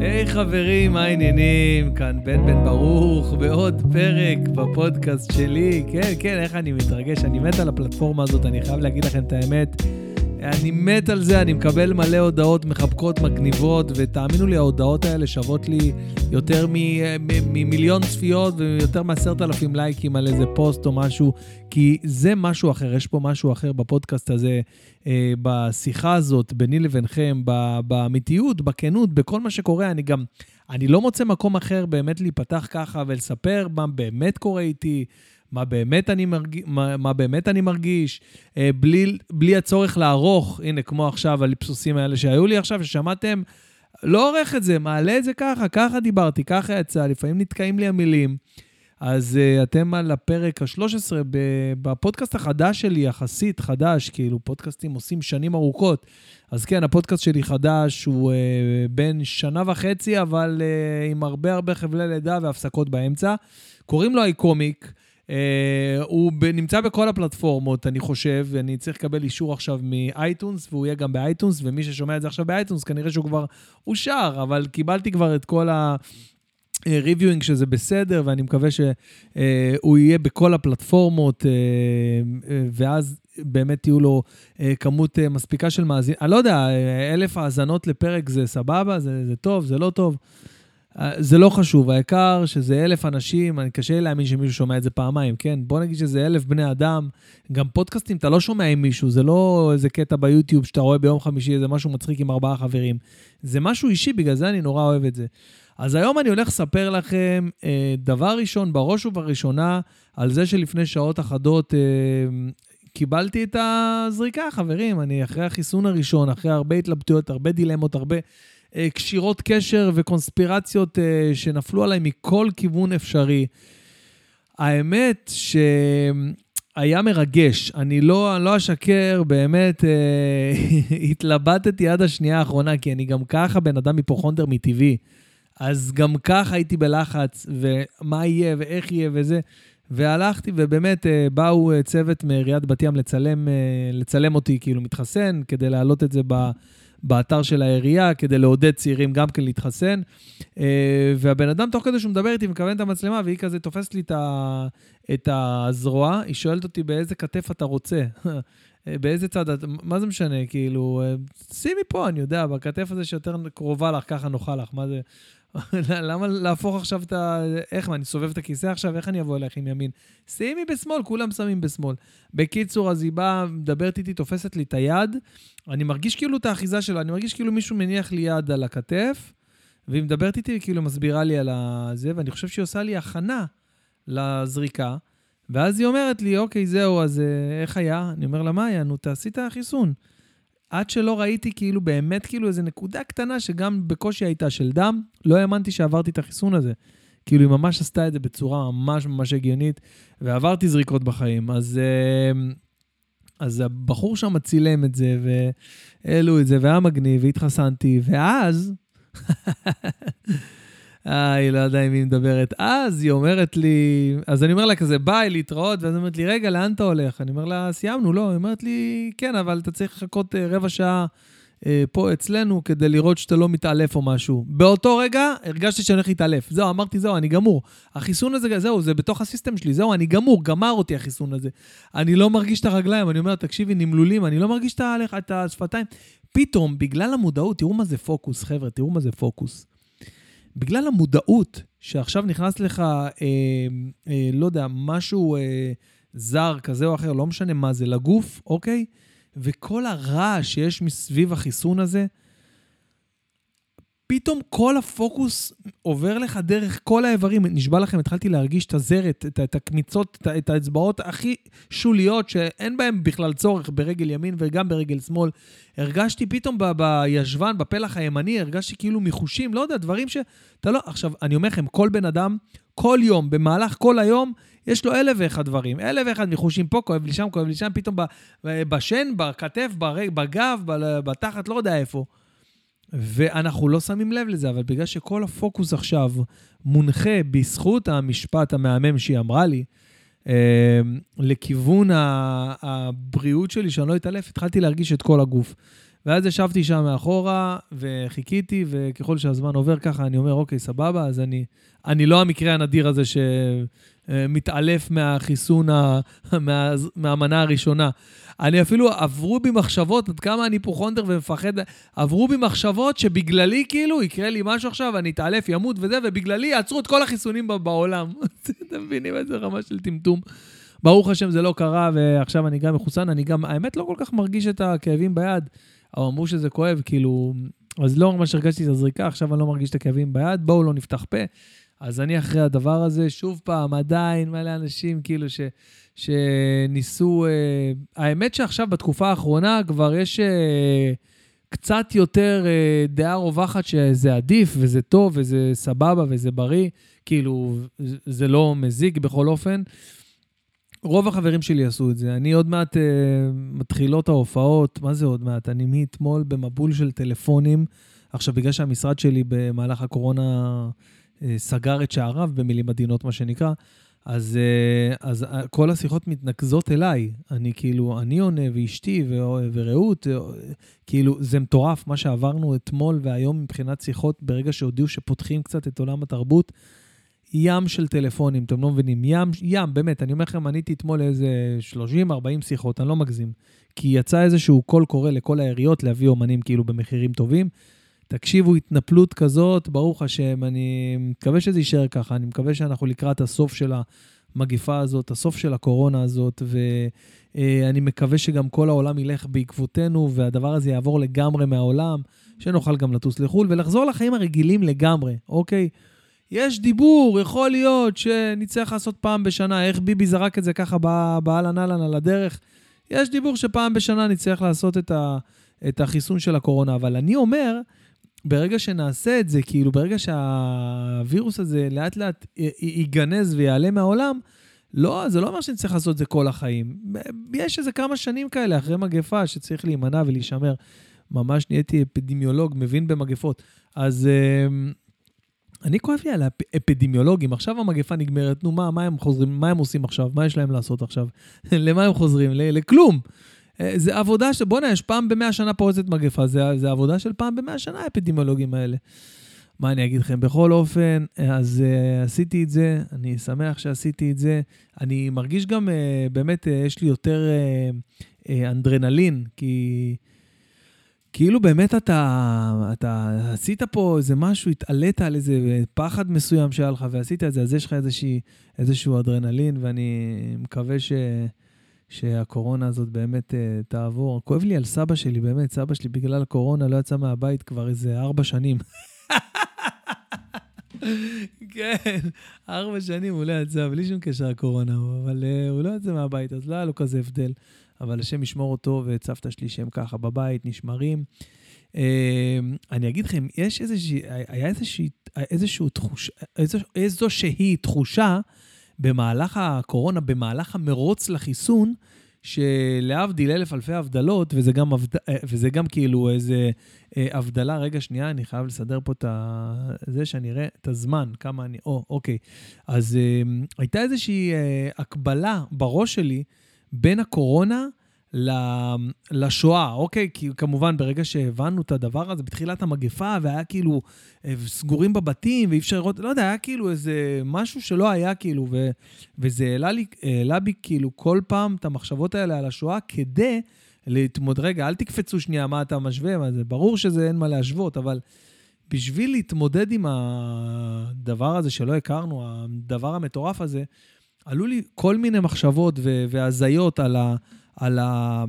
היי חברים, מה העניינים? כאן בן בן ברוך, בעוד פרק בפודקאסט שלי. כן, כן, איך אני מתרגש, אני מת על הפלטפורמה הזאת, אני חייב להגיד לכם את האמת. אני מת על זה, אני מקבל מלא הודעות מחבקות, מגניבות, ותאמינו לי, ההודעות האלה שוות לי יותר ממיליון צפיות ויותר מעשרת אלפים לייקים על איזה פוסט או משהו, כי זה משהו אחר, יש פה משהו אחר בפודקאסט הזה, אה, בשיחה הזאת, ביני לבינכם, באמיתיות, בכנות, בכל מה שקורה. אני גם, אני לא מוצא מקום אחר באמת להיפתח ככה ולספר מה באמת קורה איתי. מה באמת אני, מרג... מה, מה באמת אני מרגיש, אה, בלי, בלי הצורך לערוך, הנה, כמו עכשיו, הליפסוסים האלה שהיו לי עכשיו, ששמעתם, לא עורך את זה, מעלה את זה ככה, ככה דיברתי, ככה יצא, לפעמים נתקעים לי המילים. אז uh, אתם על הפרק ה-13 בפודקאסט החדש שלי, יחסית חדש, כאילו פודקאסטים עושים שנים ארוכות. אז כן, הפודקאסט שלי חדש, הוא uh, בן שנה וחצי, אבל uh, עם הרבה הרבה חבלי לידה והפסקות באמצע. קוראים לו אייקומיק. Uh, הוא נמצא בכל הפלטפורמות, אני חושב, ואני צריך לקבל אישור עכשיו מאייטונס, והוא יהיה גם באייטונס, ומי ששומע את זה עכשיו באייטונס, כנראה שהוא כבר אושר, אבל קיבלתי כבר את כל ה... ריוויואינג שזה בסדר, ואני מקווה שהוא uh, יהיה בכל הפלטפורמות, ואז באמת יהיו לו כמות מספיקה של מאזינים. אני לא יודע, אלף האזנות לפרק זה סבבה, זה, זה טוב, זה לא טוב. אה, זה לא חשוב, העיקר שזה אלף אנשים, אני קשה לי להאמין שמישהו שומע את זה פעמיים, כן? בוא נגיד שזה אלף בני אדם. גם פודקאסטים אתה לא שומע עם מישהו, זה לא איזה קטע ביוטיוב שאתה רואה ביום חמישי איזה משהו מצחיק עם ארבעה חברים. זה משהו אישי, בגלל זה אני נורא אוהב את זה. אז היום אני הולך לספר לכם, אה, דבר ראשון, בראש ובראשונה, על זה שלפני שעות אחדות אה, קיבלתי את הזריקה, חברים. אני אחרי החיסון הראשון, אחרי הרבה התלבטויות, הרבה דילמות, הרבה... אה, קשירות קשר וקונספירציות אה, שנפלו עליי מכל כיוון אפשרי. האמת שהיה מרגש. אני לא, אני לא אשקר, באמת אה, התלבטתי עד השנייה האחרונה, כי אני גם ככה בן אדם היפוכונדר מטבעי. אז גם ככה הייתי בלחץ, ומה יהיה ואיך יהיה וזה. והלכתי, ובאמת באו צוות מעיריית בת ים לצלם, לצלם אותי כאילו מתחסן, כדי להעלות את זה ב... באתר של העירייה, כדי לעודד צעירים גם כן להתחסן. אה, והבן אדם, תוך כדי שהוא מדבר איתי, מכוון את המצלמה, והיא כזה תופסת לי את הזרוע, היא שואלת אותי באיזה כתף אתה רוצה. באיזה צד, מה זה משנה? כאילו, אה, שימי פה, אני יודע, בכתף הזה שיותר קרובה לך, ככה נוחה לך, מה זה... למה להפוך עכשיו את ה... איך, מה, אני סובב את הכיסא עכשיו? איך אני אבוא אליך עם ימין? שימי בשמאל, כולם שמים בשמאל. בקיצור, אז היא באה, מדברת איתי, תופסת לי את היד, אני מרגיש כאילו את האחיזה שלה, אני מרגיש כאילו מישהו מניח לי יד על הכתף, והיא מדברת איתי, כאילו מסבירה לי על זה, ואני חושב שהיא עושה לי הכנה לזריקה, ואז היא אומרת לי, אוקיי, זהו, אז אה, איך היה? אני אומר לה, מה היה? נו, תעשי את החיסון. עד שלא ראיתי כאילו באמת כאילו איזו נקודה קטנה שגם בקושי הייתה של דם, לא האמנתי שעברתי את החיסון הזה. כאילו היא ממש עשתה את זה בצורה ממש ממש הגיונית, ועברתי זריקות בחיים. אז, אה, אז הבחור שם צילם את זה, והעלו את זה, והיה מגניב, והתחסנתי, ואז... אה, היא לא יודעת עם מי מדברת. אז היא אומרת לי, אז אני אומר לה כזה, ביי, להתראות, ואז היא אומרת לי, רגע, לאן אתה הולך? אני אומר לה, סיימנו, לא. היא אומרת לי, כן, אבל אתה צריך לחכות אה, רבע שעה אה, פה אצלנו כדי לראות שאתה לא מתעלף או משהו. באותו רגע הרגשתי שאני הולך להתעלף. זהו, אמרתי, זהו, אני גמור. החיסון הזה, זהו, זה בתוך הסיסטם שלי, זהו, אני גמור, גמר אותי החיסון הזה. אני לא מרגיש את הרגליים, אני אומר, תקשיבי, נמלולים, אני לא מרגיש את השפתיים. פתאום, בגלל המודעות, תראו מה זה פוקוס, חבר'ה, תראו מה זה פוקוס. בגלל המודעות שעכשיו נכנס לך, אה, אה, לא יודע, משהו אה, זר כזה או אחר, לא משנה מה זה, לגוף, אוקיי? וכל הרעש שיש מסביב החיסון הזה, פתאום כל הפוקוס עובר לך דרך כל האיברים. נשבע לכם, התחלתי להרגיש את הזרת, את, את הקמיצות, את, את האצבעות הכי שוליות, שאין בהן בכלל צורך ברגל ימין וגם ברגל שמאל. הרגשתי פתאום ב, בישבן, בפלח הימני, הרגשתי כאילו מחושים, לא יודע, דברים שאתה לא... עכשיו, אני אומר לכם, כל בן אדם, כל יום, במהלך כל היום, יש לו אלף ואחד דברים. אלף ואחד מחושים פה, כואב לי שם, כואב לי שם, פתאום בשן, בכתף, בגב, בתחת, לא יודע איפה. ואנחנו לא שמים לב לזה, אבל בגלל שכל הפוקוס עכשיו מונחה בזכות המשפט המהמם שהיא אמרה לי, אה, לכיוון הבריאות שלי, שאני לא אתעלף, התחלתי להרגיש את כל הגוף. ואז ישבתי שם מאחורה וחיכיתי, וככל שהזמן עובר ככה, אני אומר, אוקיי, סבבה, אז אני, אני לא המקרה הנדיר הזה שמתעלף מהחיסון, מה, מהמנה הראשונה. אני אפילו, עברו בי מחשבות, עד כמה אני היפוכונדר ומפחד, עברו בי מחשבות שבגללי, כאילו, יקרה לי משהו עכשיו, אני אתעלף, ימות וזה, ובגללי יעצרו את כל החיסונים בעולם. אתם מבינים איזה רמה של טמטום? ברוך השם זה לא קרה, ועכשיו אני גם מחוסן, אני גם, האמת, לא כל כך מרגיש את הכאבים ביד. אמרו שזה כואב, כאילו, אז לא ממש הרגשתי את הזריקה, עכשיו אני לא מרגיש את הכאבים ביד, בואו לא נפתח פה. אז אני אחרי הדבר הזה, שוב פעם, עדיין מלא אנשים כאילו ש, שניסו... אה, האמת שעכשיו, בתקופה האחרונה, כבר יש אה, קצת יותר אה, דעה רווחת שזה עדיף, וזה טוב, וזה סבבה, וזה בריא. כאילו, זה לא מזיק בכל אופן. רוב החברים שלי עשו את זה. אני עוד מעט uh, מתחילות ההופעות, מה זה עוד מעט? אני מאתמול במבול של טלפונים. עכשיו, בגלל שהמשרד שלי במהלך הקורונה uh, סגר את שעריו, במילים עדינות, מה שנקרא, אז, uh, אז uh, כל השיחות מתנקזות אליי. אני כאילו, אני עונה, ואשתי, ורעות, uh, כאילו, זה מטורף מה שעברנו אתמול והיום מבחינת שיחות, ברגע שהודיעו שפותחים קצת את עולם התרבות. ים של טלפונים, אתם לא מבינים, ים, ים, באמת, אני אומר לכם, עניתי אתמול איזה 30-40 שיחות, אני לא מגזים. כי יצא איזשהו קול קורא לכל העיריות להביא אומנים כאילו במחירים טובים. תקשיבו, התנפלות כזאת, ברוך השם, אני מקווה שזה יישאר ככה, אני מקווה שאנחנו לקראת הסוף של המגיפה הזאת, הסוף של הקורונה הזאת, ואני מקווה שגם כל העולם ילך בעקבותינו, והדבר הזה יעבור לגמרי מהעולם, שנוכל גם לטוס לחו"ל ולחזור לחיים הרגילים לגמרי, אוקיי? יש דיבור, יכול להיות שנצטרך לעשות פעם בשנה, איך ביבי זרק את זה ככה באהלן אהלן על הדרך. יש דיבור שפעם בשנה נצטרך לעשות את, ה, את החיסון של הקורונה, אבל אני אומר, ברגע שנעשה את זה, כאילו ברגע שהווירוס הזה לאט לאט ייגנז ויעלה מהעולם, לא, זה לא אומר שנצטרך לעשות את זה כל החיים. יש איזה כמה שנים כאלה אחרי מגפה שצריך להימנע ולהישמר. ממש נהייתי אפידמיולוג, מבין במגפות. אז... Uh, אני כואב לי על האפידמיולוגים, עכשיו המגפה נגמרת, נו מה, מה הם חוזרים, מה הם עושים עכשיו? מה יש להם לעשות עכשיו? למה הם חוזרים? לכלום. אה, זה עבודה ש... בוא'נה, יש פעם במאה שנה פורצת מגפה, זה, זה עבודה של פעם במאה שנה, האפידמיולוגים האלה. מה אני אגיד לכם? בכל אופן, אז uh, עשיתי את זה, אני שמח שעשיתי את זה. אני מרגיש גם, uh, באמת, uh, יש לי יותר uh, uh, אנדרנלין, כי... כאילו באמת אתה, אתה עשית פה איזה משהו, התעלית על איזה פחד מסוים שהיה לך ועשית את זה, אז יש לך איזושהי, איזשהו אדרנלין, ואני מקווה ש, שהקורונה הזאת באמת uh, תעבור. כואב לי על סבא שלי, באמת, סבא שלי בגלל הקורונה לא יצא מהבית כבר איזה ארבע שנים. כן, ארבע שנים הוא לא יצא, בלי שום קשר לקורונה, אבל uh, הוא לא יצא מהבית, אז לא היה לו כזה הבדל. אבל השם ישמור אותו ואת סבתא שלי שהם ככה בבית, נשמרים. Uh, אני אגיד לכם, יש איזושהי, היה איזושהי, איזושהי תחושה, איזו, איזושהי תחושה במהלך הקורונה, במהלך המרוץ לחיסון, שלהבדיל אלף אלפי הבדלות, וזה גם, הבד... וזה גם כאילו איזה אה, הבדלה, רגע, שנייה, אני חייב לסדר פה את ה... זה שאני אראה את הזמן, כמה אני... או, אוקיי. אז אה, הייתה איזושהי אה, הקבלה בראש שלי בין הקורונה לשואה, אוקיי? כי כמובן, ברגע שהבנו את הדבר הזה, בתחילת המגפה, והיה כאילו אה, סגורים בבתים, ואי אפשר לראות, לא יודע, היה כאילו איזה משהו שלא היה כאילו, ו, וזה העלה, לי, העלה בי כאילו כל פעם את המחשבות האלה על השואה, כדי להתמודד, רגע, אל תקפצו שנייה מה אתה משווה, מה זה, ברור שזה אין מה להשוות, אבל בשביל להתמודד עם הדבר הזה שלא הכרנו, הדבר המטורף הזה, עלו לי כל מיני מחשבות והזיות על ה... על ה...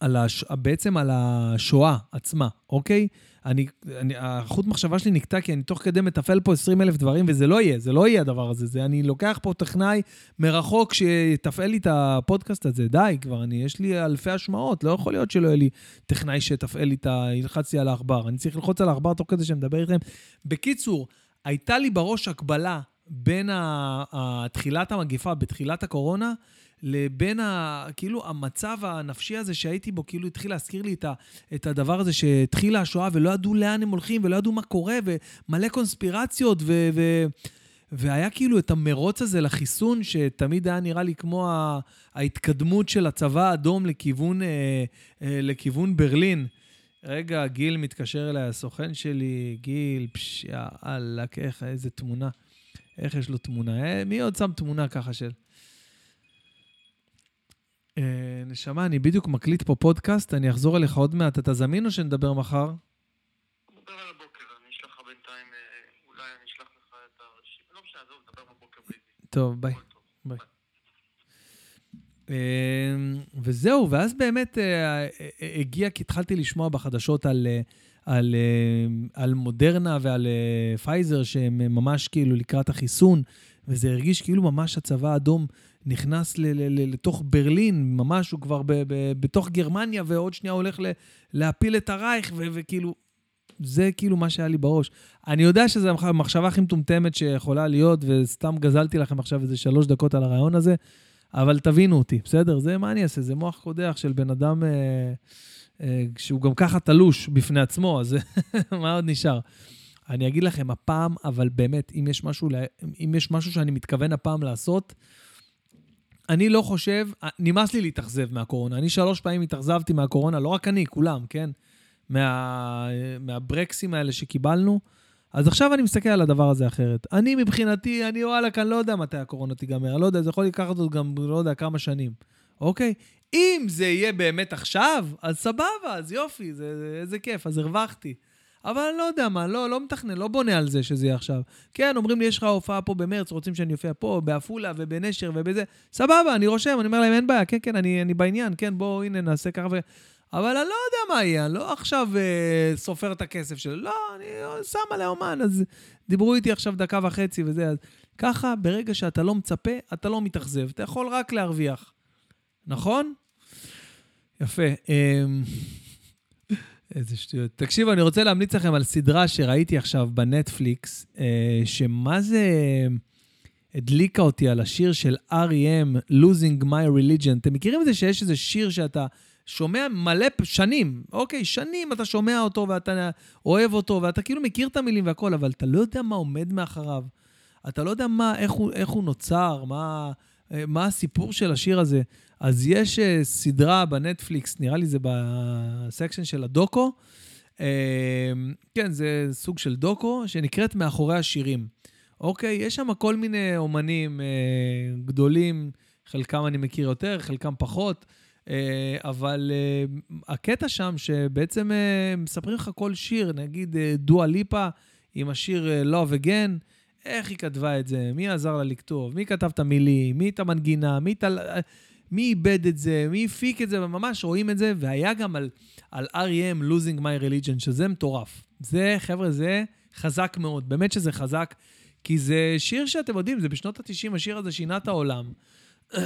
על הש... בעצם על השואה עצמה, אוקיי? אני, אני, החוט מחשבה שלי נקטע כי אני תוך כדי מתפעל פה 20 אלף דברים, וזה לא יהיה, זה לא יהיה הדבר הזה. זה, אני לוקח פה טכנאי מרחוק שיתפעל לי את הפודקאסט הזה. די, כבר, אני, יש לי אלפי השמעות, לא יכול להיות שלא יהיה לי טכנאי שיתפעל לי את ה... ילחץ לי על העכבר. אני צריך ללחוץ על העכבר תוך כדי שאני מדבר איתכם. בקיצור, הייתה לי בראש הקבלה בין תחילת המגיפה, בתחילת הקורונה, לבין ה, כאילו המצב הנפשי הזה שהייתי בו, כאילו התחיל להזכיר לי את, ה, את הדבר הזה שהתחילה השואה ולא ידעו לאן הם הולכים ולא ידעו מה קורה ומלא קונספירציות ו... ו והיה כאילו את המרוץ הזה לחיסון, שתמיד היה נראה לי כמו ההתקדמות של הצבא האדום לכיוון, אה, אה, לכיוון ברלין. רגע, גיל מתקשר אליי, הסוכן שלי, גיל, פש, יאללה, איך, איזה תמונה. איך יש לו תמונה? אה, מי עוד שם תמונה ככה של... אה, נשמה, אני בדיוק מקליט פה פודקאסט, אני אחזור אליך עוד מעט. אתה זמין או שנדבר מחר? נדבר על הבוקר, אני אשלח לך בינתיים, אה, אולי אני אשלח לך את הרשימה. לא משנה, עזוב, נדבר בבוקר בלי זה. טוב, ביי. ביי. אמ, וזהו, ואז באמת אה, אה, הגיע, כי התחלתי לשמוע בחדשות על, על, על מודרנה ועל פייזר, שהם ממש כאילו לקראת החיסון, וזה הרגיש כאילו ממש הצבא האדום נכנס ל, ל, ל, לתוך ברלין, ממש הוא כבר ב, ב, בתוך גרמניה, ועוד שנייה הולך ל, להפיל את הרייך, ו, וכאילו, זה כאילו מה שהיה לי בראש. אני יודע שזו המחשבה הכי מטומטמת שיכולה להיות, וסתם גזלתי לכם עכשיו איזה שלוש דקות על הרעיון הזה, אבל תבינו אותי, בסדר? זה מה אני אעשה? זה מוח קודח של בן אדם אה, אה, שהוא גם ככה תלוש בפני עצמו, אז מה עוד נשאר? אני אגיד לכם, הפעם, אבל באמת, אם יש משהו, אם יש משהו שאני מתכוון הפעם לעשות, אני לא חושב, נמאס לי להתאכזב מהקורונה. אני שלוש פעמים התאכזבתי מהקורונה, לא רק אני, כולם, כן? מה, מהברקסים האלה שקיבלנו. אז עכשיו אני מסתכל על הדבר הזה אחרת. אני מבחינתי, אני וואלה, כאן לא יודע מתי הקורונה תיגמר, לא יודע, זה יכול לקחת עוד גם, לא יודע, כמה שנים, אוקיי? אם זה יהיה באמת עכשיו, אז סבבה, אז יופי, זה, זה, איזה כיף, אז הרווחתי. אבל לא יודע מה, לא, לא מתכנן, לא בונה על זה שזה יהיה עכשיו. כן, אומרים לי, יש לך הופעה פה במרץ, רוצים שאני אופיע פה, בעפולה ובנשר ובזה. סבבה, אני רושם, אני אומר להם, אין בעיה, כן, כן, אני, אני בעניין, כן, בואו, הנה, נעשה ככה ו... אבל אני לא יודע מה יהיה, אני לא עכשיו אה, סופר את הכסף שלו, לא, אני שם על האומן, אז דיברו איתי עכשיו דקה וחצי וזה, אז ככה, ברגע שאתה לא מצפה, אתה לא מתאכזב, אתה יכול רק להרוויח, נכון? יפה. אמ, איזה שטויות. תקשיבו, אני רוצה להמליץ לכם על סדרה שראיתי עכשיו בנטפליקס, אה, שמה זה הדליקה אותי על השיר של R.E.M, Losing My Religion. אתם מכירים את זה שיש איזה שיר שאתה שומע מלא שנים, אוקיי, שנים אתה שומע אותו ואתה אוהב אותו, ואתה כאילו מכיר את המילים והכל, אבל אתה לא יודע מה עומד מאחריו. אתה לא יודע מה, איך הוא, איך הוא נוצר, מה, אה, מה הסיפור של השיר הזה. אז יש אה, סדרה בנטפליקס, נראה לי זה בסקשן של הדוקו. אה, כן, זה סוג של דוקו, שנקראת מאחורי השירים. אוקיי, יש שם כל מיני אומנים אה, גדולים, חלקם אני מכיר יותר, חלקם פחות. אה, אבל הקטע שם, שבעצם מספרים לך כל שיר, נגיד דואה ליפה עם השיר Love Again, איך היא כתבה את זה, מי עזר לה לכתוב, מי כתב את המילים, מי את המנגינה, מי, תל... מי איבד את זה, מי הפיק את זה, וממש רואים את זה, והיה גם על, על R.E.M. Losing My Religion, שזה מטורף. זה, חבר'ה, זה חזק מאוד, באמת שזה חזק, כי זה שיר שאתם יודעים, זה בשנות ה-90, השיר הזה שינה את העולם.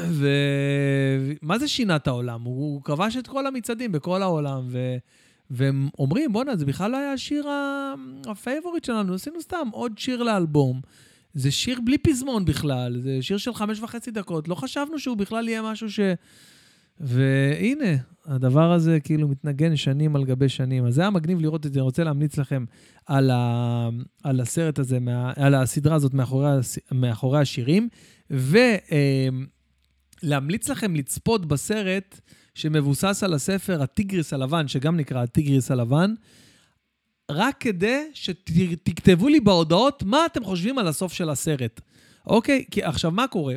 ומה זה שינה את העולם? הוא כבש את כל המצעדים בכל העולם, ו... והם אומרים, בואנה, זה בכלל לא היה השיר ה favorite שלנו, עשינו סתם עוד שיר לאלבום. זה שיר בלי פזמון בכלל, זה שיר של חמש וחצי דקות, לא חשבנו שהוא בכלל יהיה משהו ש... והנה, הדבר הזה כאילו מתנגן שנים על גבי שנים. אז זה היה מגניב לראות את זה, אני רוצה להמליץ לכם על, ה... על הסרט הזה, מה... על הסדרה הזאת מאחורי, הס... מאחורי השירים, ולהמליץ לכם לצפות בסרט שמבוסס על הספר הטיגריס הלבן, שגם נקרא הטיגריס הלבן, רק כדי שתכתבו לי בהודעות מה אתם חושבים על הסוף של הסרט. אוקיי? כי עכשיו, מה קורה?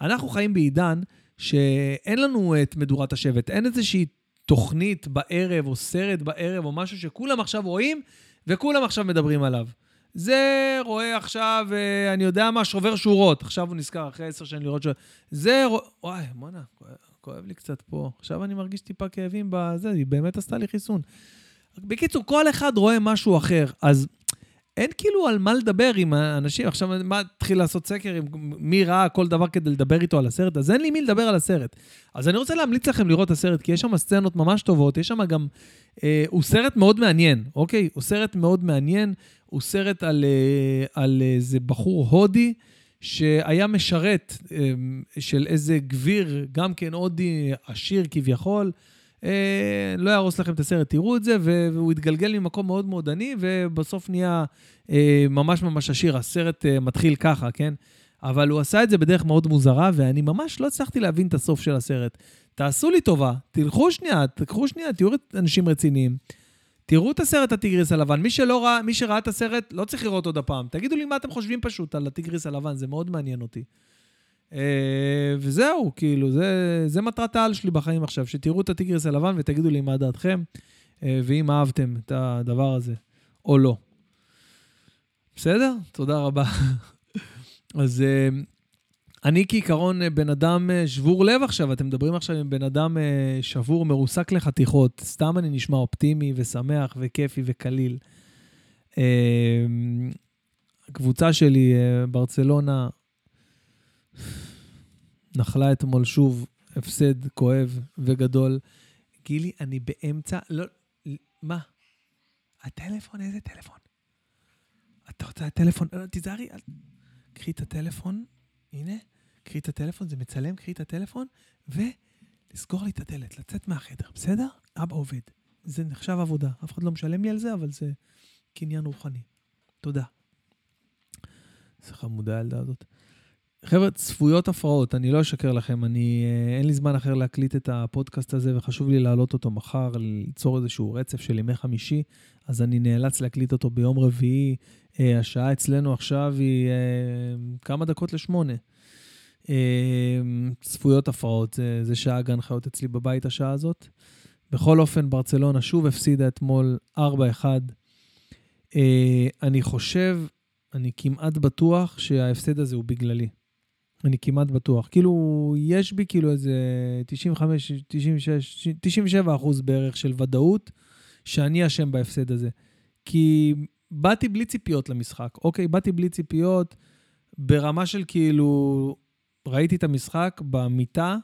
אנחנו חיים בעידן שאין לנו את מדורת השבט, אין איזושהי תוכנית בערב או סרט בערב או משהו שכולם עכשיו רואים וכולם עכשיו מדברים עליו. זה רואה עכשיו, אה, אני יודע מה, שובר שורות. עכשיו הוא נזכר אחרי עשר שנים לראות ש... זה רואה... וואי, בוא'נה, כואב, כואב לי קצת פה. עכשיו אני מרגיש טיפה כאבים בזה, היא באמת עשתה לי חיסון. בקיצור, כל אחד רואה משהו אחר, אז אין כאילו על מה לדבר עם האנשים. עכשיו, מה, תתחיל לעשות סקר עם מי ראה כל דבר כדי לדבר איתו על הסרט? אז אין לי מי לדבר על הסרט. אז אני רוצה להמליץ לכם לראות את הסרט, כי יש שם סצנות ממש טובות, יש שם גם... אה, הוא סרט מאוד מעניין, אוקיי? הוא סרט מאוד מעניין, הוא סרט על, אה, על איזה בחור הודי, שהיה משרת אה, של איזה גביר, גם כן הודי עשיר כביכול. אה, לא יהרוס לכם את הסרט, תראו את זה, והוא התגלגל ממקום מאוד מאוד עני, ובסוף נהיה אה, ממש ממש עשיר. הסרט אה, מתחיל ככה, כן? אבל הוא עשה את זה בדרך מאוד מוזרה, ואני ממש לא הצלחתי להבין את הסוף של הסרט. תעשו לי טובה, תלכו שנייה, תקחו שנייה, תהיו אנשים רציניים. תראו את הסרט הטיגריס הלבן. מי שלא ראה, מי שראה את הסרט, לא צריך לראות עוד הפעם. תגידו לי מה אתם חושבים פשוט על הטיגריס הלבן, זה מאוד מעניין אותי. אה, וזהו, כאילו, זה, זה מטרת העל שלי בחיים עכשיו, שתראו את הטיגריס הלבן ותגידו לי מה דעתכם, אה, ואם אהבתם את הדבר הזה, או לא. בסדר? תודה רבה. אז אה, אני כעיקרון בן אדם שבור לב עכשיו, אתם מדברים עכשיו עם בן אדם שבור, מרוסק לחתיכות. סתם אני נשמע אופטימי ושמח וכיפי וקליל. הקבוצה שלי, ברצלונה, נחלה אתמול שוב הפסד כואב וגדול. גילי, אני באמצע, לא, מה? הטלפון, איזה טלפון? אתה רוצה הטלפון? לא, תיזהרי, אל... קחי את הטלפון, הנה, קחי את הטלפון, זה מצלם, קחי את הטלפון, ולסגור לי את הדלת, לצאת מהחדר, בסדר? אבא עובד. זה נחשב עבודה. אף אחד לא משלם לי על זה, אבל זה קניין רוחני. תודה. איזה חמודה הילדה הזאת. חבר'ה, צפויות הפרעות, אני לא אשקר לכם, אני, אה, אין לי זמן אחר להקליט את הפודקאסט הזה, וחשוב לי להעלות אותו מחר, ליצור איזשהו רצף של ימי חמישי, אז אני נאלץ להקליט אותו ביום רביעי. אה, השעה אצלנו עכשיו היא אה, כמה דקות לשמונה. צפויות הפרעות, זה, זה שעה גן חיות אצלי בבית, השעה הזאת. בכל אופן, ברצלונה שוב הפסידה אתמול 4-1. אני חושב, אני כמעט בטוח שההפסד הזה הוא בגללי. אני כמעט בטוח. כאילו, יש בי כאילו איזה 95, 96, 97 אחוז בערך של ודאות שאני אשם בהפסד הזה. כי באתי בלי ציפיות למשחק, אוקיי? באתי בלי ציפיות ברמה של כאילו, ראיתי את המשחק במיטה,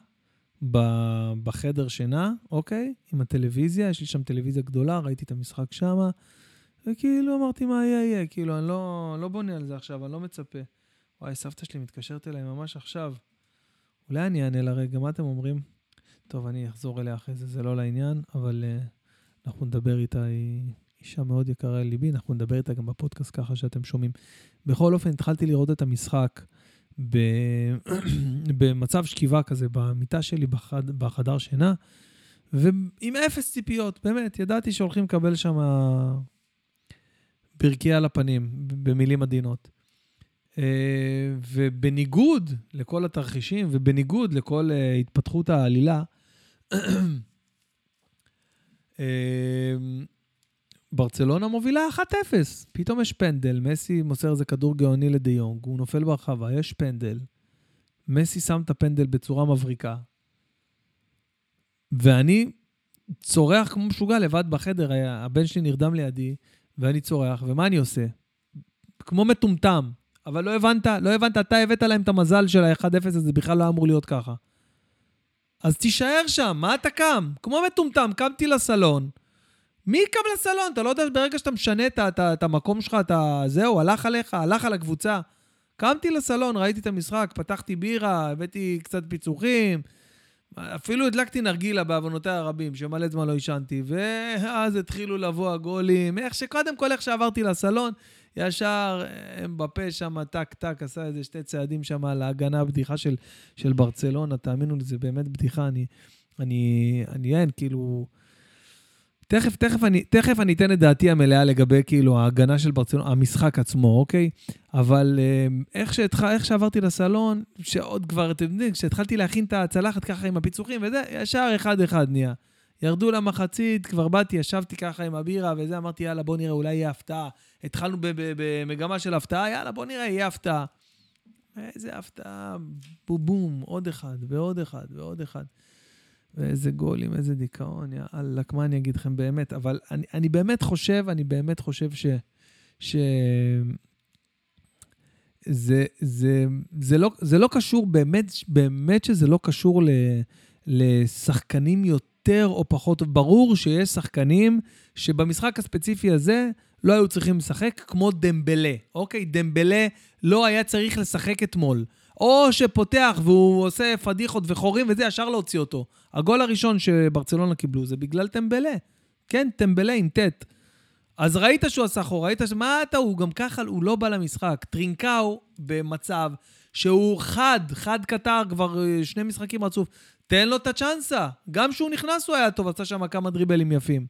בחדר שינה, אוקיי? עם הטלוויזיה, יש לי שם טלוויזיה גדולה, ראיתי את המשחק שמה, וכאילו אמרתי, מה יהיה, יהיה. כאילו, אני לא, לא בונה על זה עכשיו, אני לא מצפה. וואי, סבתא שלי מתקשרת אליי ממש עכשיו. אולי אני אענה לה רגע, מה אתם אומרים? טוב, אני אחזור אליה אחרי זה, זה לא לעניין, אבל uh, אנחנו נדבר איתה, היא אישה מאוד יקרה לליבי, אנחנו נדבר איתה גם בפודקאסט ככה שאתם שומעים. בכל אופן, התחלתי לראות את המשחק ב... במצב שכיבה כזה, במיטה שלי בחד... בחדר שינה, ועם אפס ציפיות, באמת, ידעתי שהולכים לקבל שם ברכייה לפנים, במילים עדינות. אה, ובניגוד לכל התרחישים ובניגוד לכל אה, התפתחות העלילה, אה, ברצלונה מובילה 1-0. פתאום יש פנדל, מסי מוסר איזה כדור גאוני לדיונג, הוא נופל ברחבה, יש פנדל. מסי שם את הפנדל בצורה מבריקה. ואני צורח כמו משוגע לבד בחדר, הבן שלי נרדם לידי, ואני צורח, ומה אני עושה? כמו מטומטם. אבל לא הבנת, לא הבנת, אתה הבאת להם את המזל של ה-1-0 הזה, בכלל לא אמור להיות ככה. אז תישאר שם, מה אתה קם? כמו מטומטם, קמתי לסלון. מי קם לסלון? אתה לא יודע, ברגע שאתה משנה את, את, את המקום שלך, אתה... זהו, הלך עליך, הלך על הקבוצה. קמתי לסלון, ראיתי את המשחק, פתחתי בירה, הבאתי קצת פיצוחים, אפילו הדלקתי נרגילה בעוונותיי הרבים, שמלא זמן לא עישנתי, ואז התחילו לבוא הגולים. איך שקודם כל, איך שעברתי לסלון, ישר הם בפה שם, טק, טק, עשה איזה שתי צעדים שם להגנה, הבדיחה של, של ברצלונה, תאמינו לי, זה באמת בדיחה. אני, אני, אני אין, כאילו... תכף, תכף אני, תכף אני אתן את דעתי המלאה לגבי כאילו ההגנה של ברצלונה, המשחק עצמו, אוקיי? אבל אמ, איך, שהתח... איך שעברתי לסלון, שעוד כבר, אתם יודעים, כשהתחלתי להכין את הצלחת ככה עם הפיצוחים וזה, ישר אחד-אחד נהיה. ירדו למחצית, כבר באתי, ישבתי ככה עם הבירה וזה, אמרתי, יאללה, בוא נראה, אולי יהיה הפתעה. התחלנו במגמה של הפתעה, יאללה, בוא נראה, יהיה הפתעה. איזה הפתעה, בובום, עוד אחד ועוד אחד ועוד אחד. ואיזה גולים, איזה דיכאון, יאללה, מה אני אגיד לכם באמת, אבל אני, אני באמת חושב, אני באמת חושב ש... ש... זה, זה, זה, לא, זה לא קשור, באמת, באמת שזה לא קשור ל, לשחקנים יותר או פחות. ברור שיש שחקנים שבמשחק הספציפי הזה לא היו צריכים לשחק, כמו דמבלה, אוקיי? דמבלה לא היה צריך לשחק אתמול. או שפותח והוא עושה פדיחות וחורים וזה, ישר להוציא אותו. הגול הראשון שברצלונה קיבלו זה בגלל טמבלה. כן, טמבלה עם ט'. אז ראית שהוא עשה חור, ראית ש... מה אתה, הוא גם ככה, הוא לא בא למשחק. טרינקאו במצב שהוא חד, חד קטר, כבר אה, שני משחקים רצוף. תן לו את הצ'אנסה. גם כשהוא נכנס הוא היה טוב, עשה שם כמה דריבלים יפים.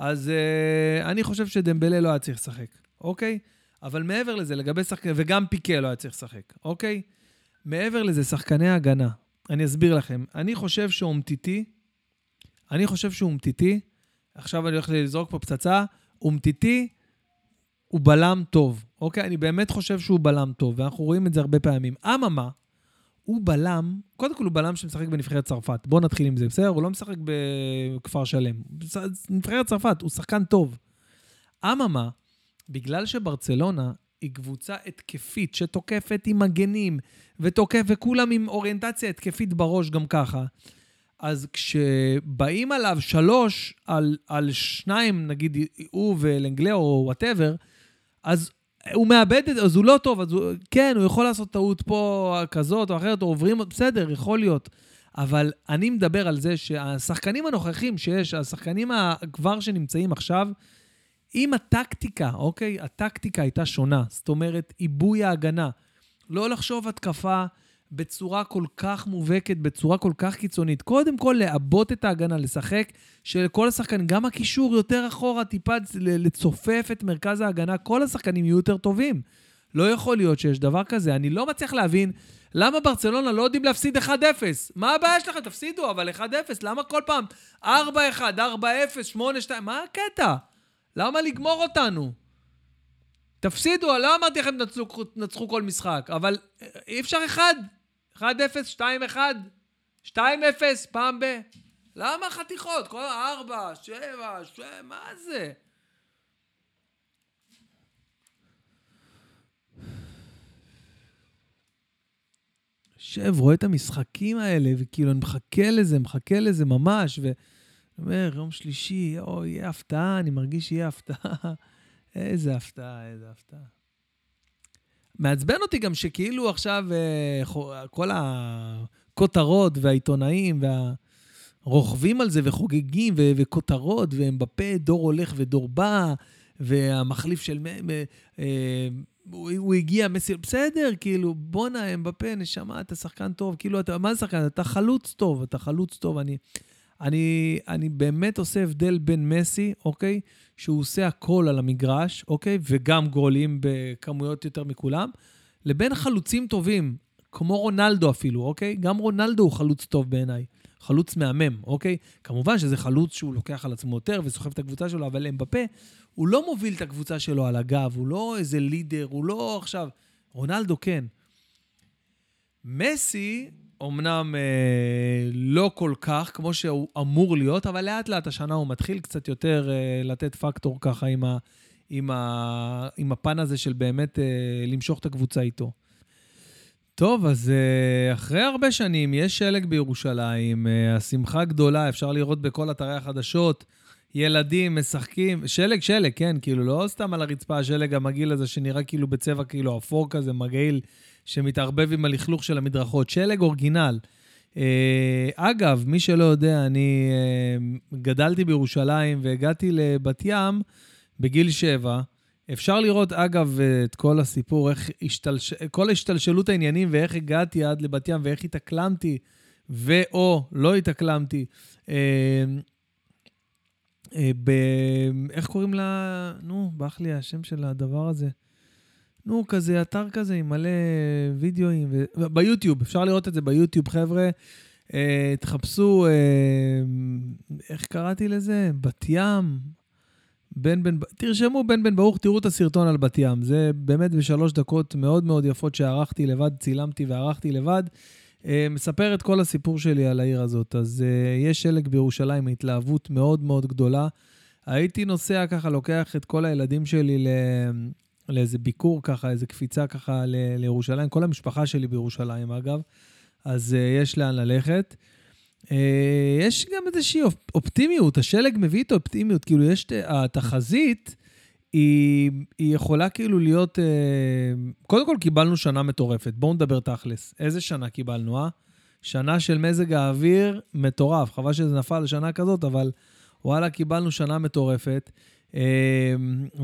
אז uh, אני חושב שדמבלה לא היה צריך לשחק, אוקיי? אבל מעבר לזה, לגבי שחקנים, וגם פיקה לא היה צריך לשחק, אוקיי? מעבר לזה, שחקני הגנה, אני אסביר לכם. אני חושב שאומטיטי, אני חושב שאומטיטי, עכשיו אני הולך לזרוק פה פצצה, אומטיטי הוא בלם טוב, אוקיי? אני באמת חושב שהוא בלם טוב, ואנחנו רואים את זה הרבה פעמים. אממה, הוא בלם, קודם כל הוא בלם שמשחק בנבחרת צרפת. בואו נתחיל עם זה, בסדר? הוא לא משחק בכפר שלם. נבחרת צרפת, הוא שחקן טוב. אממה, בגלל שברצלונה היא קבוצה התקפית שתוקפת עם מגנים, ותוקף, וכולם עם אוריינטציה התקפית בראש גם ככה, אז כשבאים עליו שלוש על, על שניים, נגיד הוא ולנגלה או וואטאבר, אז הוא מאבד את זה, אז הוא לא טוב, אז הוא, כן, הוא יכול לעשות טעות פה כזאת או אחרת, או עוברים, בסדר, יכול להיות. אבל אני מדבר על זה שהשחקנים הנוכחים שיש, השחקנים כבר שנמצאים עכשיו, אם הטקטיקה, אוקיי? הטקטיקה הייתה שונה, זאת אומרת, עיבוי ההגנה. לא לחשוב התקפה בצורה כל כך מובהקת, בצורה כל כך קיצונית. קודם כל, לעבות את ההגנה, לשחק שלכל השחקנים, גם הקישור יותר אחורה, טיפה לצופף את מרכז ההגנה, כל השחקנים יהיו יותר טובים. לא יכול להיות שיש דבר כזה. אני לא מצליח להבין למה ברצלונה לא יודעים להפסיד 1-0. מה הבעיה שלכם? תפסידו, אבל 1-0. למה כל פעם 4-1, 4-0, 8-2? מה הקטע? למה לגמור אותנו? תפסידו, לא אמרתי לכם תנצחו כל משחק, אבל אי אפשר אחד. 1-0, 2-1, 2-0, פעם ב... למה חתיכות? כל ארבע, שבע, שבע, מה זה? יושב, רואה את המשחקים האלה, וכאילו, אני מחכה לזה, מחכה לזה ממש, ואומר, יום שלישי, או, יהיה הפתעה, אני מרגיש שיהיה הפתעה. איזה הפתעה, איזה הפתעה. מעצבן אותי גם שכאילו עכשיו אה, כל הכותרות והעיתונאים והרוכבים על זה וחוגגים ו- וכותרות, והם בפה, דור הולך ודור בא, והמחליף של... אה, הוא, הוא הגיע, מסיר, בסדר, כאילו, בואנה, הם בפה, נשמה, אתה שחקן טוב, כאילו, אתה, מה זה שחקן? אתה חלוץ טוב, אתה חלוץ טוב. אני, אני, אני באמת עושה הבדל בין מסי, אוקיי? שהוא עושה הכל על המגרש, אוקיי? וגם גולים בכמויות יותר מכולם, לבין חלוצים טובים, כמו רונלדו אפילו, אוקיי? גם רונלדו הוא חלוץ טוב בעיניי. חלוץ מהמם, אוקיי? כמובן שזה חלוץ שהוא לוקח על עצמו יותר וסוחב את הקבוצה שלו, אבל אמבפה, הוא לא מוביל את הקבוצה שלו על הגב, הוא לא איזה לידר, הוא לא עכשיו... רונלדו כן. מסי, אמנם אה, לא כל כך, כמו שהוא אמור להיות, אבל לאט לאט השנה הוא מתחיל קצת יותר אה, לתת פקטור ככה עם, ה, עם, ה, עם הפן הזה של באמת אה, למשוך את הקבוצה איתו. טוב, אז אה, אחרי הרבה שנים יש שלג בירושלים, אה, השמחה גדולה, אפשר לראות בכל אתרי החדשות, ילדים משחקים, שלג, שלג, כן, כאילו, לא סתם על הרצפה השלג המגעיל הזה שנראה כאילו בצבע כאילו אפור כזה, מגעיל. שמתערבב עם הלכלוך של המדרכות. שלג אורגינל. אה, אגב, מי שלא יודע, אני אה, גדלתי בירושלים והגעתי לבת ים בגיל שבע. אפשר לראות, אגב, את כל הסיפור, איך השתלש... כל השתלשלות העניינים ואיך הגעתי עד לבת ים ואיך התאקלמתי ו/או לא התאקלמתי. אה, ב... איך קוראים לה? נו, ברח לי השם של הדבר הזה. נו, כזה אתר כזה עם מלא וידאוים, ו... ביוטיוב, אפשר לראות את זה ביוטיוב, חבר'ה. אה, תחפשו, אה, איך קראתי לזה? בת ים. בן בן, תרשמו בן בן ברוך, תראו את הסרטון על בת ים. זה באמת בשלוש דקות מאוד מאוד יפות שערכתי לבד, צילמתי וערכתי לבד. אה, מספר את כל הסיפור שלי על העיר הזאת. אז אה, יש שלג בירושלים, התלהבות מאוד מאוד גדולה. הייתי נוסע ככה, לוקח את כל הילדים שלי ל... לאיזה ביקור ככה, איזה קפיצה ככה ל- לירושלים. כל המשפחה שלי בירושלים, אגב, אז uh, יש לאן ללכת. Uh, יש גם איזושהי אופטימיות, השלג מביא את האופטימיות, כאילו יש, התחזית, היא, היא יכולה כאילו להיות... Uh, קודם כל, קיבלנו שנה מטורפת. בואו נדבר תכלס. איזה שנה קיבלנו, אה? שנה של מזג האוויר מטורף. חבל שזה נפל לשנה כזאת, אבל וואלה, קיבלנו שנה מטורפת.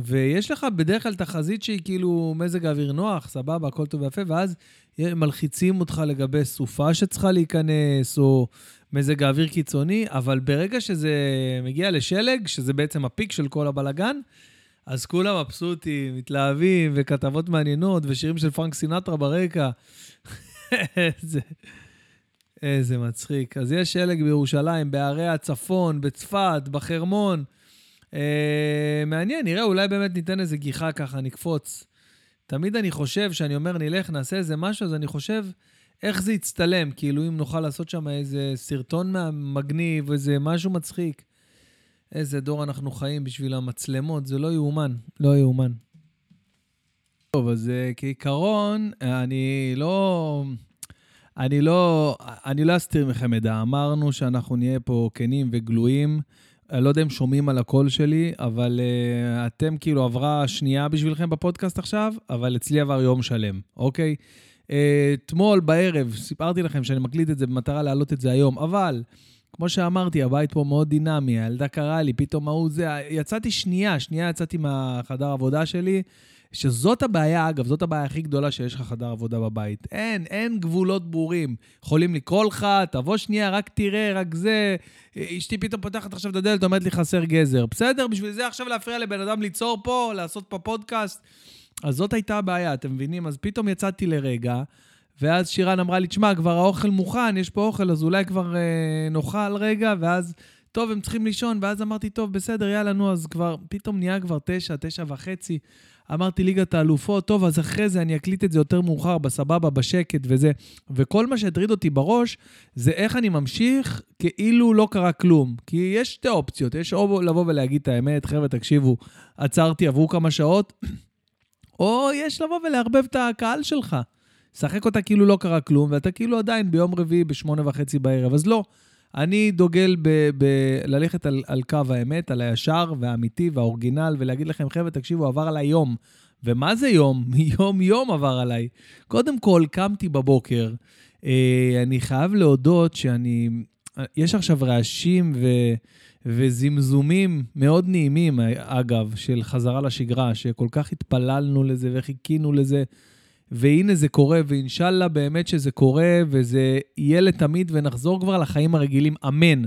ויש לך בדרך כלל תחזית שהיא כאילו מזג האוויר נוח, סבבה, הכל טוב ויפה, ואז מלחיצים אותך לגבי סופה שצריכה להיכנס, או מזג האוויר קיצוני, אבל ברגע שזה מגיע לשלג, שזה בעצם הפיק של כל הבלגן, אז כולם מבסוטים, מתלהבים, וכתבות מעניינות, ושירים של פרנק סינטרה ברקע. איזה, איזה מצחיק. אז יש שלג בירושלים, בערי הצפון, בצפת, בחרמון. אה, מעניין, נראה, אולי באמת ניתן איזה גיחה ככה, נקפוץ. תמיד אני חושב, כשאני אומר נלך, נעשה איזה משהו, אז אני חושב איך זה יצטלם, כאילו אם נוכל לעשות שם איזה סרטון מגניב, איזה משהו מצחיק. איזה דור אנחנו חיים בשביל המצלמות, זה לא יאומן, לא יאומן. טוב, אז uh, כעיקרון, אני לא... אני לא... אני לא אסתיר מכם מידע. אמרנו שאנחנו נהיה פה כנים וגלויים. אני לא יודע אם שומעים על הקול שלי, אבל uh, אתם כאילו עברה שנייה בשבילכם בפודקאסט עכשיו, אבל אצלי עבר יום שלם, אוקיי? אה, אתמול uh, בערב סיפרתי לכם שאני מקליט את זה במטרה להעלות את זה היום, אבל כמו שאמרתי, הבית פה מאוד דינמי, הילדה קראה לי, פתאום ההוא זה... יצאתי שנייה, שנייה יצאתי מהחדר עבודה שלי, שזאת הבעיה, אגב, זאת הבעיה הכי גדולה שיש לך חדר עבודה בבית. אין, אין גבולות ברורים. יכולים לקרוא לך, תבוא שנייה, רק תראה, רק זה. אשתי פתאום פותחת עכשיו את הדלת, אומרת לי חסר גזר. בסדר, בשביל זה עכשיו להפריע לבן אדם ליצור פה, לעשות פה פודקאסט. אז זאת הייתה הבעיה, אתם מבינים? אז פתאום יצאתי לרגע, ואז שירן אמרה לי, תשמע, כבר האוכל מוכן, יש פה אוכל, אז אולי כבר אה, נאכל רגע, ואז, טוב, הם צריכים לישון, ואז אמרתי, טוב, בסדר, יאללה, נו, אז כבר, פתאום נהיה כבר תשע, תשע וחצי. אמרתי, ליגת האלופות, טוב, אז אחרי זה אני אקליט את זה יותר מאוחר, בסבבה, בשקט וזה. וכל מה שהטריד אותי בראש, זה איך אני ממשיך כאילו לא קרה כלום. כי יש שתי אופציות, יש או לבוא ולהגיד את האמת, חבר'ה, תקשיבו, עצרתי, עברו כמה שעות, או יש לבוא ולערבב את הקהל שלך. שחק אותה כאילו לא קרה כלום, ואתה כאילו עדיין ביום רביעי בשמונה וחצי בערב. אז לא, אני דוגל בללכת על, על קו האמת, על הישר והאמיתי וה original, ולהגיד לכם, חבר'ה, תקשיבו, עבר עליי יום. ומה זה יום? יום-יום עבר עליי. קודם כל, קמתי בבוקר. אה, אני חייב להודות שאני... יש עכשיו רעשים ו... וזמזומים מאוד נעימים, אגב, של חזרה לשגרה, שכל כך התפללנו לזה וחיכינו לזה. והנה זה קורה, ואינשאללה באמת שזה קורה, וזה יהיה לתמיד, ונחזור כבר לחיים הרגילים, אמן.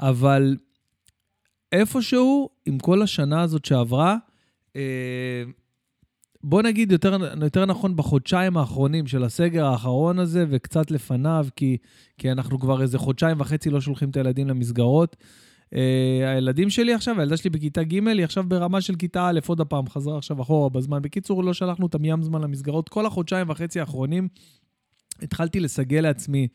אבל איפשהו, עם כל השנה הזאת שעברה, אה, בוא נגיד יותר, יותר נכון בחודשיים האחרונים של הסגר האחרון הזה, וקצת לפניו, כי, כי אנחנו כבר איזה חודשיים וחצי לא שולחים את הילדים למסגרות. Uh, הילדים שלי עכשיו, הילדה שלי בכיתה ג', היא עכשיו ברמה של כיתה א', עוד הפעם, חזרה עכשיו אחורה בזמן. בקיצור, לא שלחנו אותם ים זמן למסגרות. כל החודשיים וחצי האחרונים התחלתי לסגל לעצמי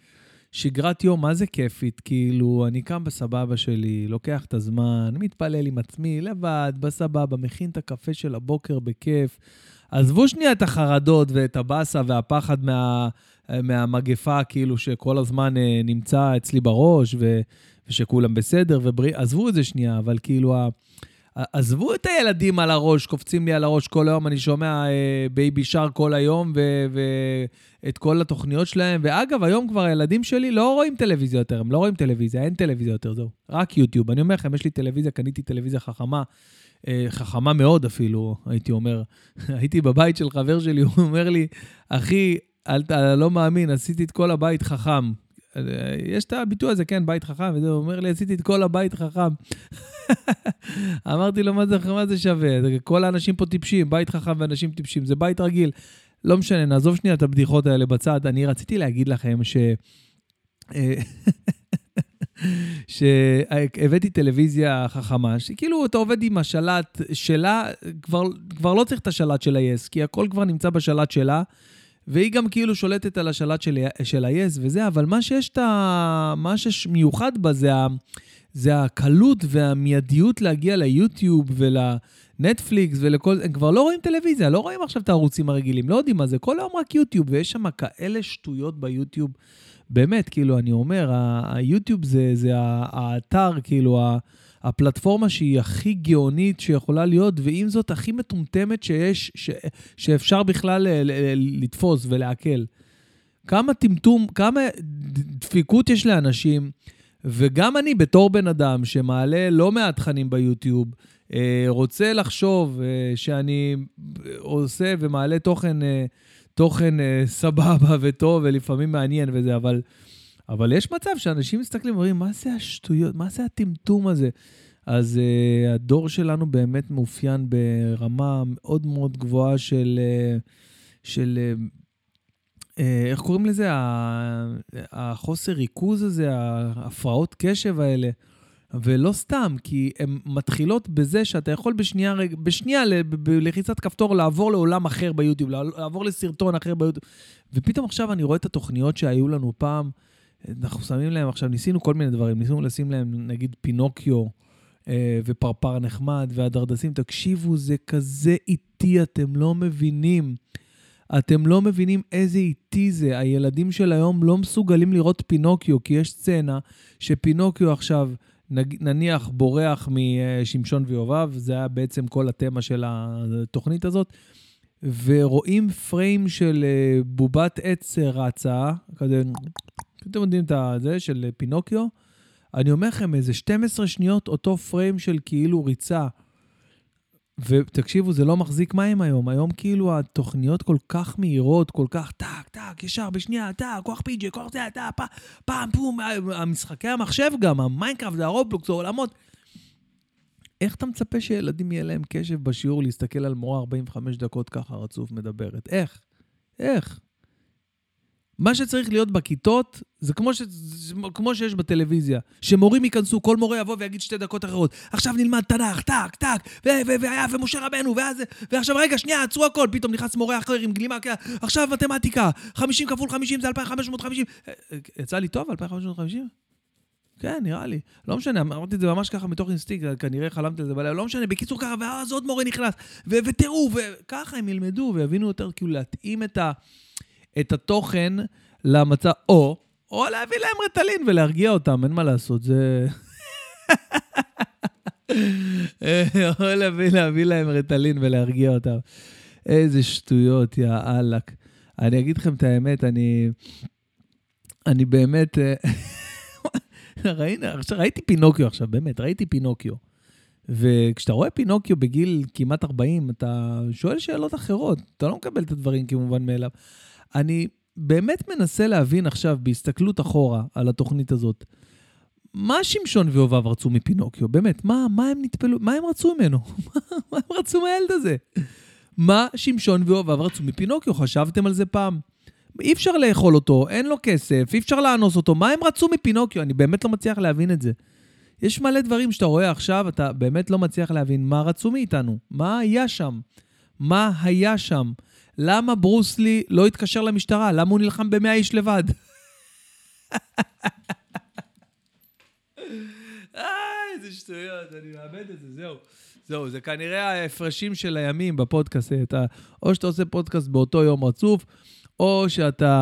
שגרת יום, מה זה כיפית? כאילו, אני קם בסבבה שלי, לוקח את הזמן, מתפלל עם עצמי, לבד, בסבבה, מכין את הקפה של הבוקר בכיף. עזבו שנייה את החרדות ואת הבאסה והפחד מה, מהמגפה, כאילו, שכל הזמן uh, נמצא אצלי בראש, ו... ושכולם בסדר ובריאים, עזבו את זה שנייה, אבל כאילו, עזבו את הילדים על הראש, קופצים לי על הראש כל היום, אני שומע אה, Baby Shark כל היום, ואת כל התוכניות שלהם. ואגב, היום כבר הילדים שלי לא רואים טלוויזיה יותר, הם לא רואים טלוויזיה, אין טלוויזיה יותר, זהו. רק יוטיוב. אני אומר לכם, יש לי טלוויזיה, קניתי טלוויזיה חכמה. אה, חכמה מאוד אפילו, הייתי אומר. הייתי בבית של חבר שלי, הוא אומר לי, אחי, אתה לא מאמין, עשיתי את כל הבית חכם. יש את הביטוי הזה, כן, בית חכם, וזה, אומר לי, עשיתי את כל הבית חכם. אמרתי לו, מה זה, מה זה שווה? כל האנשים פה טיפשים, בית חכם ואנשים טיפשים, זה בית רגיל. לא משנה, נעזוב שנייה את הבדיחות האלה בצד. אני רציתי להגיד לכם ש... שהבאתי טלוויזיה חכמה, שכאילו אתה עובד עם השלט שלה, כבר, כבר לא צריך את השלט של ה-yes, כי הכל כבר נמצא בשלט שלה. והיא גם כאילו שולטת על השלט של, של ה-yes וזה, אבל מה שיש את ה... מה שמיוחד בה זה, ה, זה הקלות והמיידיות להגיע ליוטיוב ולנטפליקס ולכל... הם כבר לא רואים טלוויזיה, לא רואים עכשיו את הערוצים הרגילים, לא יודעים מה זה, כל היום רק יוטיוב, ויש שם כאלה שטויות ביוטיוב. באמת, כאילו, אני אומר, היוטיוב זה, זה האתר, כאילו, הפלטפורמה שהיא הכי גאונית שיכולה להיות, ועם זאת הכי מטומטמת שיש, ש, שאפשר בכלל לתפוס ולעכל. כמה טמטום, כמה דפיקות יש לאנשים, וגם אני בתור בן אדם שמעלה לא מעט תכנים ביוטיוב, אה, רוצה לחשוב אה, שאני עושה ומעלה תוכן, אה, תוכן אה, סבבה וטוב ולפעמים מעניין וזה, אבל, אבל יש מצב שאנשים מסתכלים ואומרים, מה זה השטויות? מה זה הטמטום הזה? אז uh, הדור שלנו באמת מאופיין ברמה מאוד מאוד גבוהה של, uh, של uh, uh, איך קוראים לזה? החוסר ריכוז הזה, ההפרעות קשב האלה. ולא סתם, כי הן מתחילות בזה שאתה יכול בשנייה, בשנייה בלחיצת כפתור לעבור לעולם אחר ביוטיוב, לעבור לסרטון אחר ביוטיוב. ופתאום עכשיו אני רואה את התוכניות שהיו לנו פעם, אנחנו שמים להם עכשיו, ניסינו כל מיני דברים, ניסינו לשים להם נגיד פינוקיו אה, ופרפר נחמד והדרדסים, תקשיבו, זה כזה איטי, אתם לא מבינים. אתם לא מבינים איזה איטי זה. הילדים של היום לא מסוגלים לראות פינוקיו, כי יש סצנה שפינוקיו עכשיו... נניח בורח משמשון ויובב, זה היה בעצם כל התמה של התוכנית הזאת, ורואים פריים של אה, בובת עץ רצה, כזה, אתם יודעים את זה, של פינוקיו. אני אומר לכם, איזה 12 שניות אותו פריים של כאילו ריצה. ותקשיבו, זה לא מחזיק מים היום. היום כאילו התוכניות כל כך מהירות, כל כך טק, טק, ישר, בשנייה, טק, כוח פיג'י, כוח זה, טק, פעם, פעם, פום, המשחקי המחשב גם, ה Minecraft וה Roblox, העולמות. איך אתה מצפה שילדים יהיה להם קשב בשיעור להסתכל על מורה 45 דקות ככה רצוף מדברת? איך? איך? מה שצריך להיות בכיתות, זה כמו, ש... כמו שיש בטלוויזיה. שמורים ייכנסו, כל מורה יבוא ויגיד שתי דקות אחרות. עכשיו נלמד תנ"ך, טק, טק, והיה, ומשה רבנו, ואז... ועכשיו, רגע, שנייה, עצרו הכל. פתאום נכנס מורה אחר עם גלימה, עכשיו מתמטיקה, 50 כפול 50 זה 2,550. אה, אה, יצא לי טוב, 2,550? כן, נראה לי. לא משנה, אמרתי את זה ממש ככה מתוך אינסטינקט, כנראה חלמתי על זה בלילה, לא משנה, בקיצור ככה, ואז עוד מורה נכנס, ותראו, וככה הם ילמדו ויבינו יותר, כאילו להתאים את ה... את התוכן למצב, או, או להביא להם רטלין ולהרגיע אותם, אין מה לעשות, זה... או להביא, להביא להם רטלין ולהרגיע אותם. איזה שטויות, יא אללה. אני אגיד לכם את האמת, אני... אני באמת... ראינו, עכשיו, ראיתי פינוקיו עכשיו, באמת, ראיתי פינוקיו. וכשאתה רואה פינוקיו בגיל כמעט 40, אתה שואל שאלות אחרות, אתה לא מקבל את הדברים כמובן מאליו. אני באמת מנסה להבין עכשיו, בהסתכלות אחורה על התוכנית הזאת, מה שמשון ויובב רצו מפינוקיו? באמת, מה, מה הם נטפלו, מה הם רצו ממנו? מה הם רצו מהילד הזה? מה שמשון ויובב רצו מפינוקיו? חשבתם על זה פעם? אי אפשר לאכול אותו, אין לו כסף, אי אפשר לאנוס אותו. מה הם רצו מפינוקיו? אני באמת לא מצליח להבין את זה. יש מלא דברים שאתה רואה עכשיו, אתה באמת לא מצליח להבין מה רצו מאיתנו, מה היה שם, מה היה שם. למה ברוסלי לא התקשר למשטרה? למה הוא נלחם במאה איש לבד? אה, איזה שטויות, אני מאבד את זה, זהו. זהו, זה כנראה ההפרשים של הימים בפודקאסט. אתה, או שאתה עושה פודקאסט באותו יום רצוף, או שאתה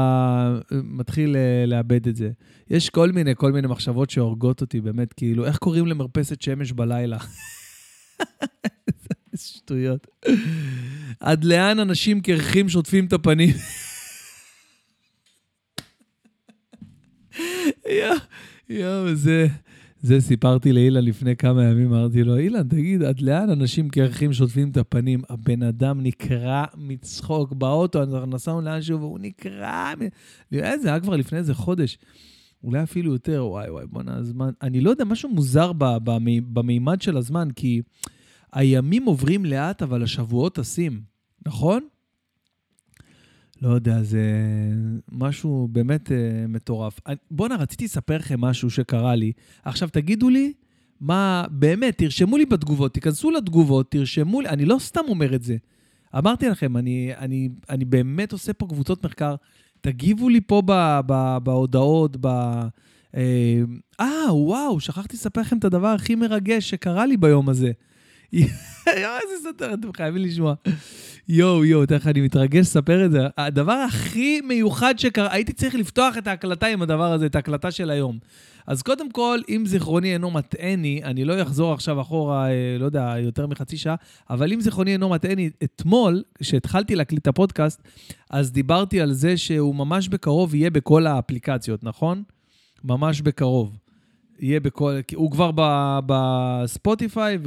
אה, מתחיל אה, לאבד את זה. יש כל מיני, כל מיני מחשבות שהורגות אותי, באמת, כאילו, איך קוראים למרפסת שמש בלילה? שטויות. עד לאן אנשים קרחים שוטפים את הפנים? יואו, זה... זה סיפרתי לאילן לפני כמה ימים, אמרתי לו, אילן, תגיד, עד לאן אנשים קרחים שוטפים את הפנים? הבן אדם נקרע מצחוק באוטו, אנחנו נסענו לאנשהו והוא נקרע... אה, זה היה כבר לפני איזה חודש, אולי אפילו יותר, וואי וואי, בואנה, הזמן... אני לא יודע, משהו מוזר במימד של הזמן, כי... הימים עוברים לאט, אבל השבועות טסים, נכון? לא יודע, זה משהו באמת uh, מטורף. בואנה, רציתי לספר לכם משהו שקרה לי. עכשיו, תגידו לי, מה, באמת, תרשמו לי בתגובות, תיכנסו לתגובות, תרשמו לי, אני לא סתם אומר את זה. אמרתי לכם, אני, אני, אני באמת עושה פה קבוצות מחקר. תגיבו לי פה ב, ב, בהודעות, ב... אה, אה, וואו, שכחתי לספר לכם את הדבר הכי מרגש שקרה לי ביום הזה. יואו, איזה סותר, אתם חייבים לשמוע. יואו, יואו, תכף אני מתרגש לספר את זה. הדבר הכי מיוחד שקרה, הייתי צריך לפתוח את ההקלטה עם הדבר הזה, את ההקלטה של היום. אז קודם כל, אם זיכרוני אינו מטעני, אני לא אחזור עכשיו אחורה, אה, לא יודע, יותר מחצי שעה, אבל אם זיכרוני אינו מטעני, אתמול, כשהתחלתי להקליט את הפודקאסט, אז דיברתי על זה שהוא ממש בקרוב יהיה בכל האפליקציות, נכון? ממש בקרוב. יהיה בכל... הוא כבר בספוטיפיי, אה,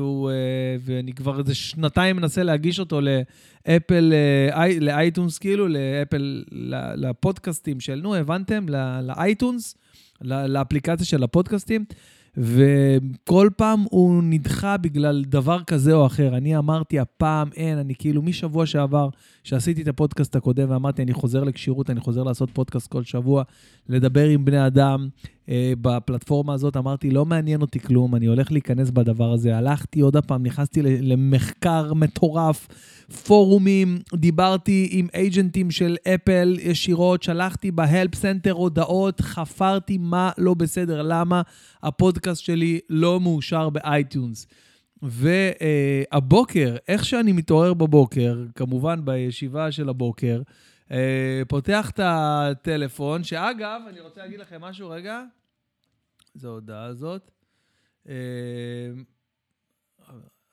ואני כבר איזה שנתיים מנסה להגיש אותו לאפל, אה, אי- לאייטונס, כאילו, לאפל, לפודקאסטים של, נו, הבנתם? לאייטונס, לאפליקציה של הפודקאסטים. וכל פעם הוא נדחה בגלל דבר כזה או אחר. אני אמרתי, הפעם אין, אני כאילו, משבוע שעבר, שעשיתי את הפודקאסט הקודם, ואמרתי, אני חוזר לכשירות, אני חוזר לעשות פודקאסט כל שבוע, לדבר עם בני אדם בפלטפורמה הזאת, אמרתי, לא מעניין אותי כלום, אני הולך להיכנס בדבר הזה. הלכתי עוד פעם, נכנסתי למחקר מטורף, פורומים, דיברתי עם agent ים של אפל ישירות, שלחתי ב help center הודעות, חפרתי מה לא בסדר, למה הפודקאסט שלי לא מאושר ב iTunes. והבוקר, איך שאני מתעורר בבוקר, כמובן בישיבה של הבוקר, אה, פותח את הטלפון, שאגב, אני רוצה להגיד לכם משהו רגע, זו ההודעה הזאת. אה,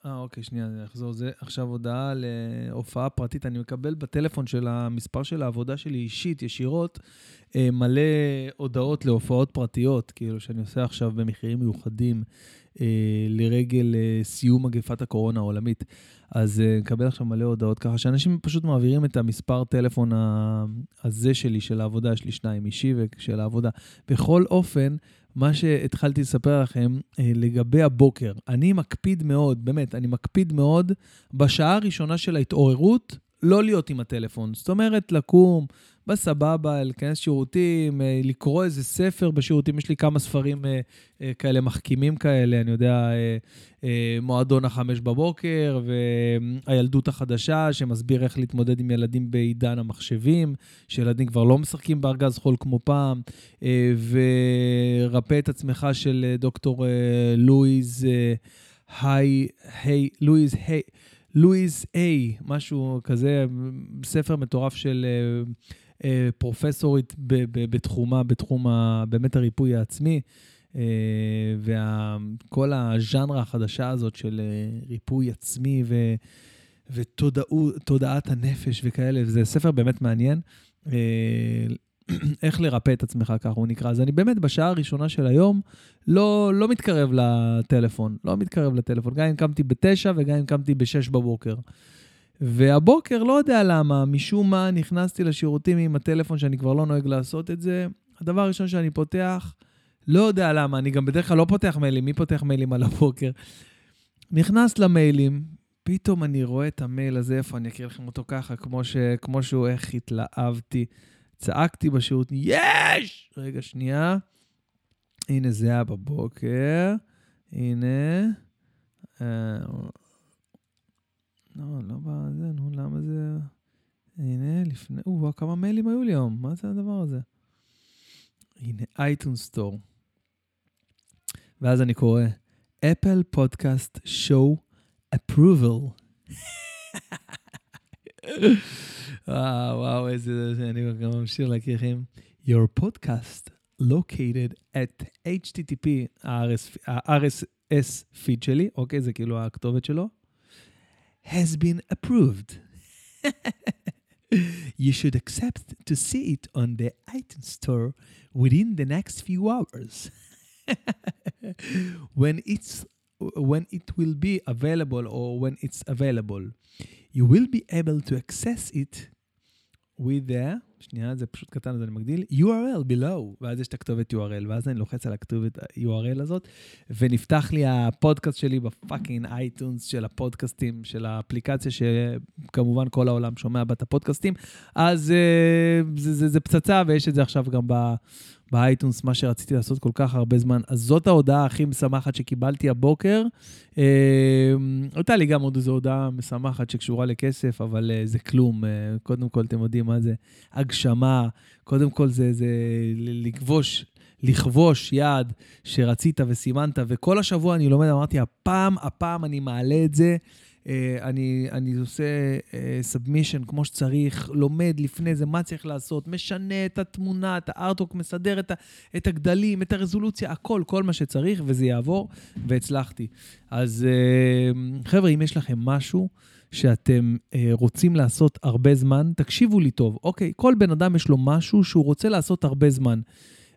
אה, אוקיי, שנייה, אני אחזור. זה עכשיו הודעה להופעה פרטית. אני מקבל בטלפון של המספר של העבודה שלי אישית, ישירות, אה, מלא הודעות להופעות פרטיות, כאילו, שאני עושה עכשיו במחירים מיוחדים אה, לרגל אה, סיום מגפת הקורונה העולמית. אז אה, נקבל עכשיו מלא הודעות ככה, שאנשים פשוט מעבירים את המספר טלפון הזה שלי, של העבודה, יש לי שניים, אישי ושל העבודה. בכל אופן, מה שהתחלתי לספר לכם אה, לגבי הבוקר, אני מקפיד מאוד, באמת, אני מקפיד מאוד בשעה הראשונה של ההתעוררות, לא להיות עם הטלפון. זאת אומרת, לקום בסבבה, להיכנס שירותים, אה, לקרוא איזה ספר בשירותים. יש לי כמה ספרים אה, אה, כאלה מחכימים כאלה, אני יודע, מועדון החמש בבוקר, והילדות החדשה, שמסביר איך להתמודד עם ילדים בעידן המחשבים, שילדים כבר לא משחקים בארגז חול כמו פעם, ורפא את עצמך של דוקטור לואיז היי, היי, לואיז היי. לואיז איי, משהו כזה, ספר מטורף של אה, אה, פרופסורית בתחומה, בתחום באמת הריפוי העצמי, אה, וכל הז'אנרה החדשה הזאת של ריפוי עצמי ותודעת הנפש וכאלה, וזה ספר באמת מעניין. איך לרפא את עצמך, ככה הוא נקרא. אז אני באמת בשעה הראשונה של היום לא, לא מתקרב לטלפון, לא מתקרב לטלפון, גם אם קמתי בתשע וגם אם קמתי בשש בבוקר. והבוקר, לא יודע למה, משום מה נכנסתי לשירותים עם הטלפון שאני כבר לא נוהג לעשות את זה. הדבר הראשון שאני פותח, לא יודע למה, אני גם בדרך כלל לא פותח מיילים, מי פותח מיילים על הבוקר? נכנס למיילים, פתאום אני רואה את המייל הזה, איפה אני אקריא לכם אותו ככה, כמו, ש, כמו שהוא, איך התלהבתי. צעקתי בשירות, יש! רגע, שנייה. הנה, זה היה בבוקר. הנה. אה, לא, לא בזה, נו, למה זה... הנה, לפני... או, כמה מיילים היו לי היום, מה זה הדבר הזה? הנה, אייטון סטור. ואז אני קורא, אפל פודקאסט שואו approval. וואו, וואו, איזה... אני גם ממשיך להכיר לכם. Your podcast located at http, ה-RSS פיד שלי, אוקיי, זה כאילו הכתובת שלו, has been approved. you should accept to see it on the iTunes store within the next few hours. when it's when it will be available or when it's available, you will be able to access it with the, שנייה, זה פשוט קטן, אז אני מגדיל, URL below, ואז יש את הכתובת URL, ואז אני לוחץ על הכתובת URL הזאת, ונפתח לי הפודקאסט שלי ב fucking iTunes של הפודקאסטים, של האפליקציה שכמובן כל העולם שומע בה את הפודקאסטים, אז uh, זה, זה, זה פצצה, ויש את זה עכשיו גם ב... באייטונס, מה שרציתי לעשות כל כך הרבה זמן. אז זאת ההודעה הכי משמחת שקיבלתי הבוקר. הייתה לי גם עוד איזו הודעה משמחת שקשורה לכסף, אבל אה, זה כלום. אה, קודם כל, אתם יודעים מה זה הגשמה, קודם כל זה, זה לכבוש. לכבוש יעד שרצית וסימנת, וכל השבוע אני לומד, אמרתי, הפעם, הפעם אני מעלה את זה. Uh, אני, אני עושה סאבמישן uh, כמו שצריך, לומד לפני זה מה צריך לעשות, משנה את התמונה, את הארטוק, מסדר את, ה, את הגדלים, את הרזולוציה, הכל, כל מה שצריך, וזה יעבור, והצלחתי. אז uh, חבר'ה, אם יש לכם משהו שאתם רוצים לעשות הרבה זמן, תקשיבו לי טוב. אוקיי, כל בן אדם יש לו משהו שהוא רוצה לעשות הרבה זמן.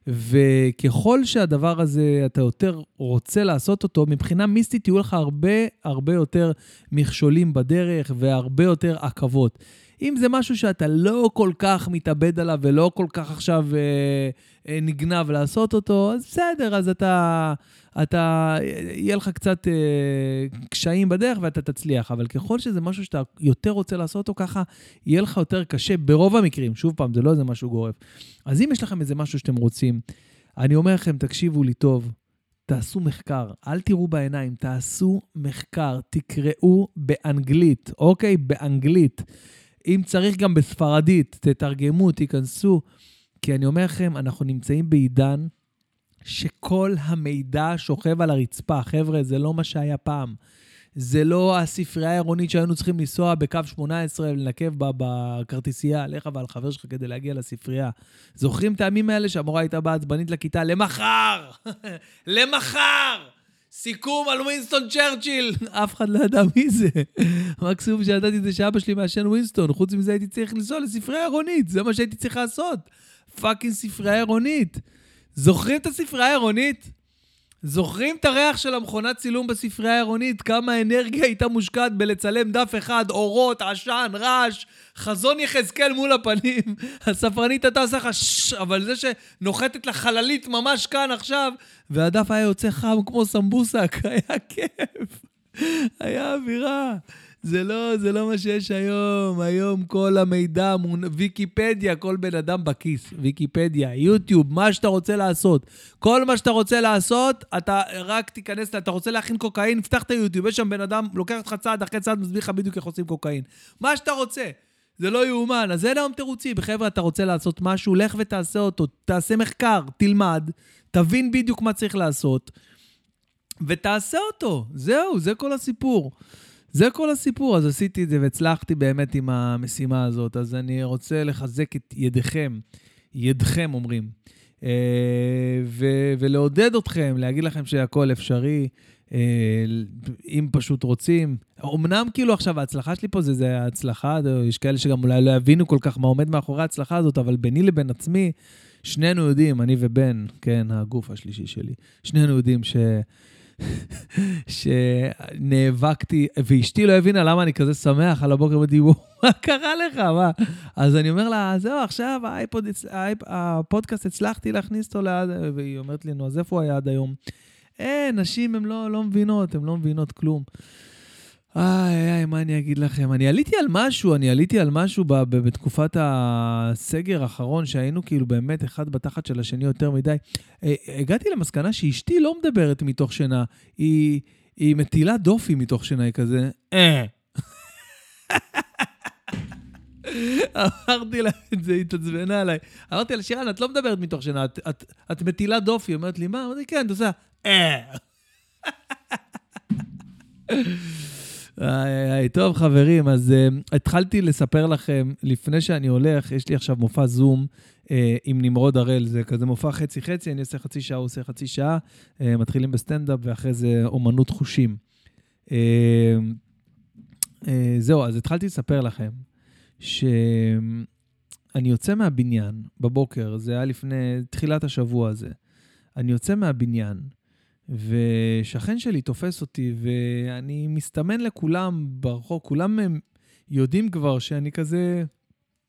וככל שהדבר הזה, אתה יותר רוצה לעשות אותו, מבחינה מיסטית יהיו לך הרבה הרבה יותר מכשולים בדרך והרבה יותר עכבות. אם זה משהו שאתה לא כל כך מתאבד עליו ולא כל כך עכשיו אה, אה, נגנב לעשות אותו, אז בסדר, אז אתה, אתה, יהיה לך קצת אה, קשיים בדרך ואתה תצליח. אבל ככל שזה משהו שאתה יותר רוצה לעשות אותו ככה, יהיה לך יותר קשה ברוב המקרים. שוב פעם, זה לא איזה משהו גורף. אז אם יש לכם איזה משהו שאתם רוצים, אני אומר לכם, תקשיבו לי טוב, תעשו מחקר, אל תראו בעיניים, תעשו מחקר, תקראו באנגלית, אוקיי? באנגלית. אם צריך גם בספרדית, תתרגמו, תיכנסו. כי אני אומר לכם, אנחנו נמצאים בעידן שכל המידע שוכב על הרצפה. חבר'ה, זה לא מה שהיה פעם. זה לא הספרייה העירונית שהיינו צריכים לנסוע בקו 18 ולנקב בכרטיסייה עליך ועל חבר שלך כדי להגיע לספרייה. זוכרים את הימים האלה שהמורה הייתה באה עצבנית לכיתה? למחר! למחר! סיכום על ווינסטון צ'רצ'יל. אף אחד לא ידע מי זה. מקסימום שידעתי זה שאבא שלי מעשן ווינסטון. חוץ מזה הייתי צריך לנסוע לספרייה עירונית. זה מה שהייתי צריך לעשות. fucking ספרייה עירונית. זוכרים את הספרייה העירונית? זוכרים את הריח של המכונת צילום בספרייה העירונית? כמה אנרגיה הייתה מושקעת בלצלם דף אחד, אורות, עשן, רעש, חזון יחזקאל מול הפנים. הספרנית הייתה עושה לך ששש, אבל זה שנוחתת לחללית ממש כאן עכשיו, והדף היה יוצא חם כמו סמבוסק, היה כיף. היה אווירה. זה לא, זה לא מה שיש היום. היום כל המידע, מונ... ויקיפדיה, כל בן אדם בכיס. ויקיפדיה, יוטיוב, מה שאתה רוצה לעשות. כל מה שאתה רוצה לעשות, אתה רק תיכנס, אתה רוצה להכין קוקאין, פתח את היוטיוב, יש שם בן אדם, לוקח אותך צעד אחרי צעד, מסביר לך בדיוק איך עושים קוקאין. מה שאתה רוצה. זה לא יאומן. אז אין היום תירוצים. חבר'ה, אתה רוצה לעשות משהו, לך ותעשה אותו. תעשה מחקר, תלמד, תבין בדיוק מה צריך לעשות, ותעשה אותו. זהו, זה כל הסיפור. זה כל הסיפור, אז עשיתי את זה והצלחתי באמת עם המשימה הזאת. אז אני רוצה לחזק את ידיכם, ידכם אומרים, אה, ו- ולעודד אתכם, להגיד לכם שהכל אפשרי, אה, אם פשוט רוצים. אמנם כאילו עכשיו ההצלחה שלי פה זה, זה ההצלחה, יש כאלה שגם אולי לא יבינו כל כך מה עומד מאחורי ההצלחה הזאת, אבל ביני לבין עצמי, שנינו יודעים, אני ובן, כן, הגוף השלישי שלי, שנינו יודעים ש... שנאבקתי, ואשתי לא הבינה למה אני כזה שמח על הבוקר, אמרתי, מה קרה לך? מה? אז אני אומר לה, זהו, עכשיו האייפוד, הפודקאסט, הצלחתי להכניס אותו ליד, והיא אומרת לי, נו, אז איפה הוא היה עד היום? אין, נשים הן לא, לא מבינות, הן לא מבינות כלום. איי, איי, מה אני אגיד לכם? אני עליתי על משהו, אני עליתי על משהו ב- ב- בתקופת הסגר האחרון, שהיינו כאילו באמת אחד בתחת של השני יותר מדי. אה, הגעתי למסקנה שאשתי לא מדברת מתוך שינה, היא, היא מטילה דופי מתוך שינה, היא כזה, אה. אמרתי לה את זה, היא התעצבנה עליי. אמרתי לה, שירן, את לא מדברת מתוך שינה, את, את, את מטילה דופי. היא אומרת לי, מה? אמרתי, כן, את עושה, אה. איי, טוב, חברים, אז uh, התחלתי לספר לכם, לפני שאני הולך, יש לי עכשיו מופע זום uh, עם נמרוד הראל, זה כזה מופע חצי-חצי, אני עושה חצי שעה, הוא עושה חצי שעה, uh, מתחילים בסטנדאפ, ואחרי זה אומנות חושים. Uh, uh, זהו, אז התחלתי לספר לכם שאני יוצא מהבניין בבוקר, זה היה לפני תחילת השבוע הזה. אני יוצא מהבניין, ושכן שלי תופס אותי, ואני מסתמן לכולם ברחוב, כולם הם יודעים כבר שאני כזה,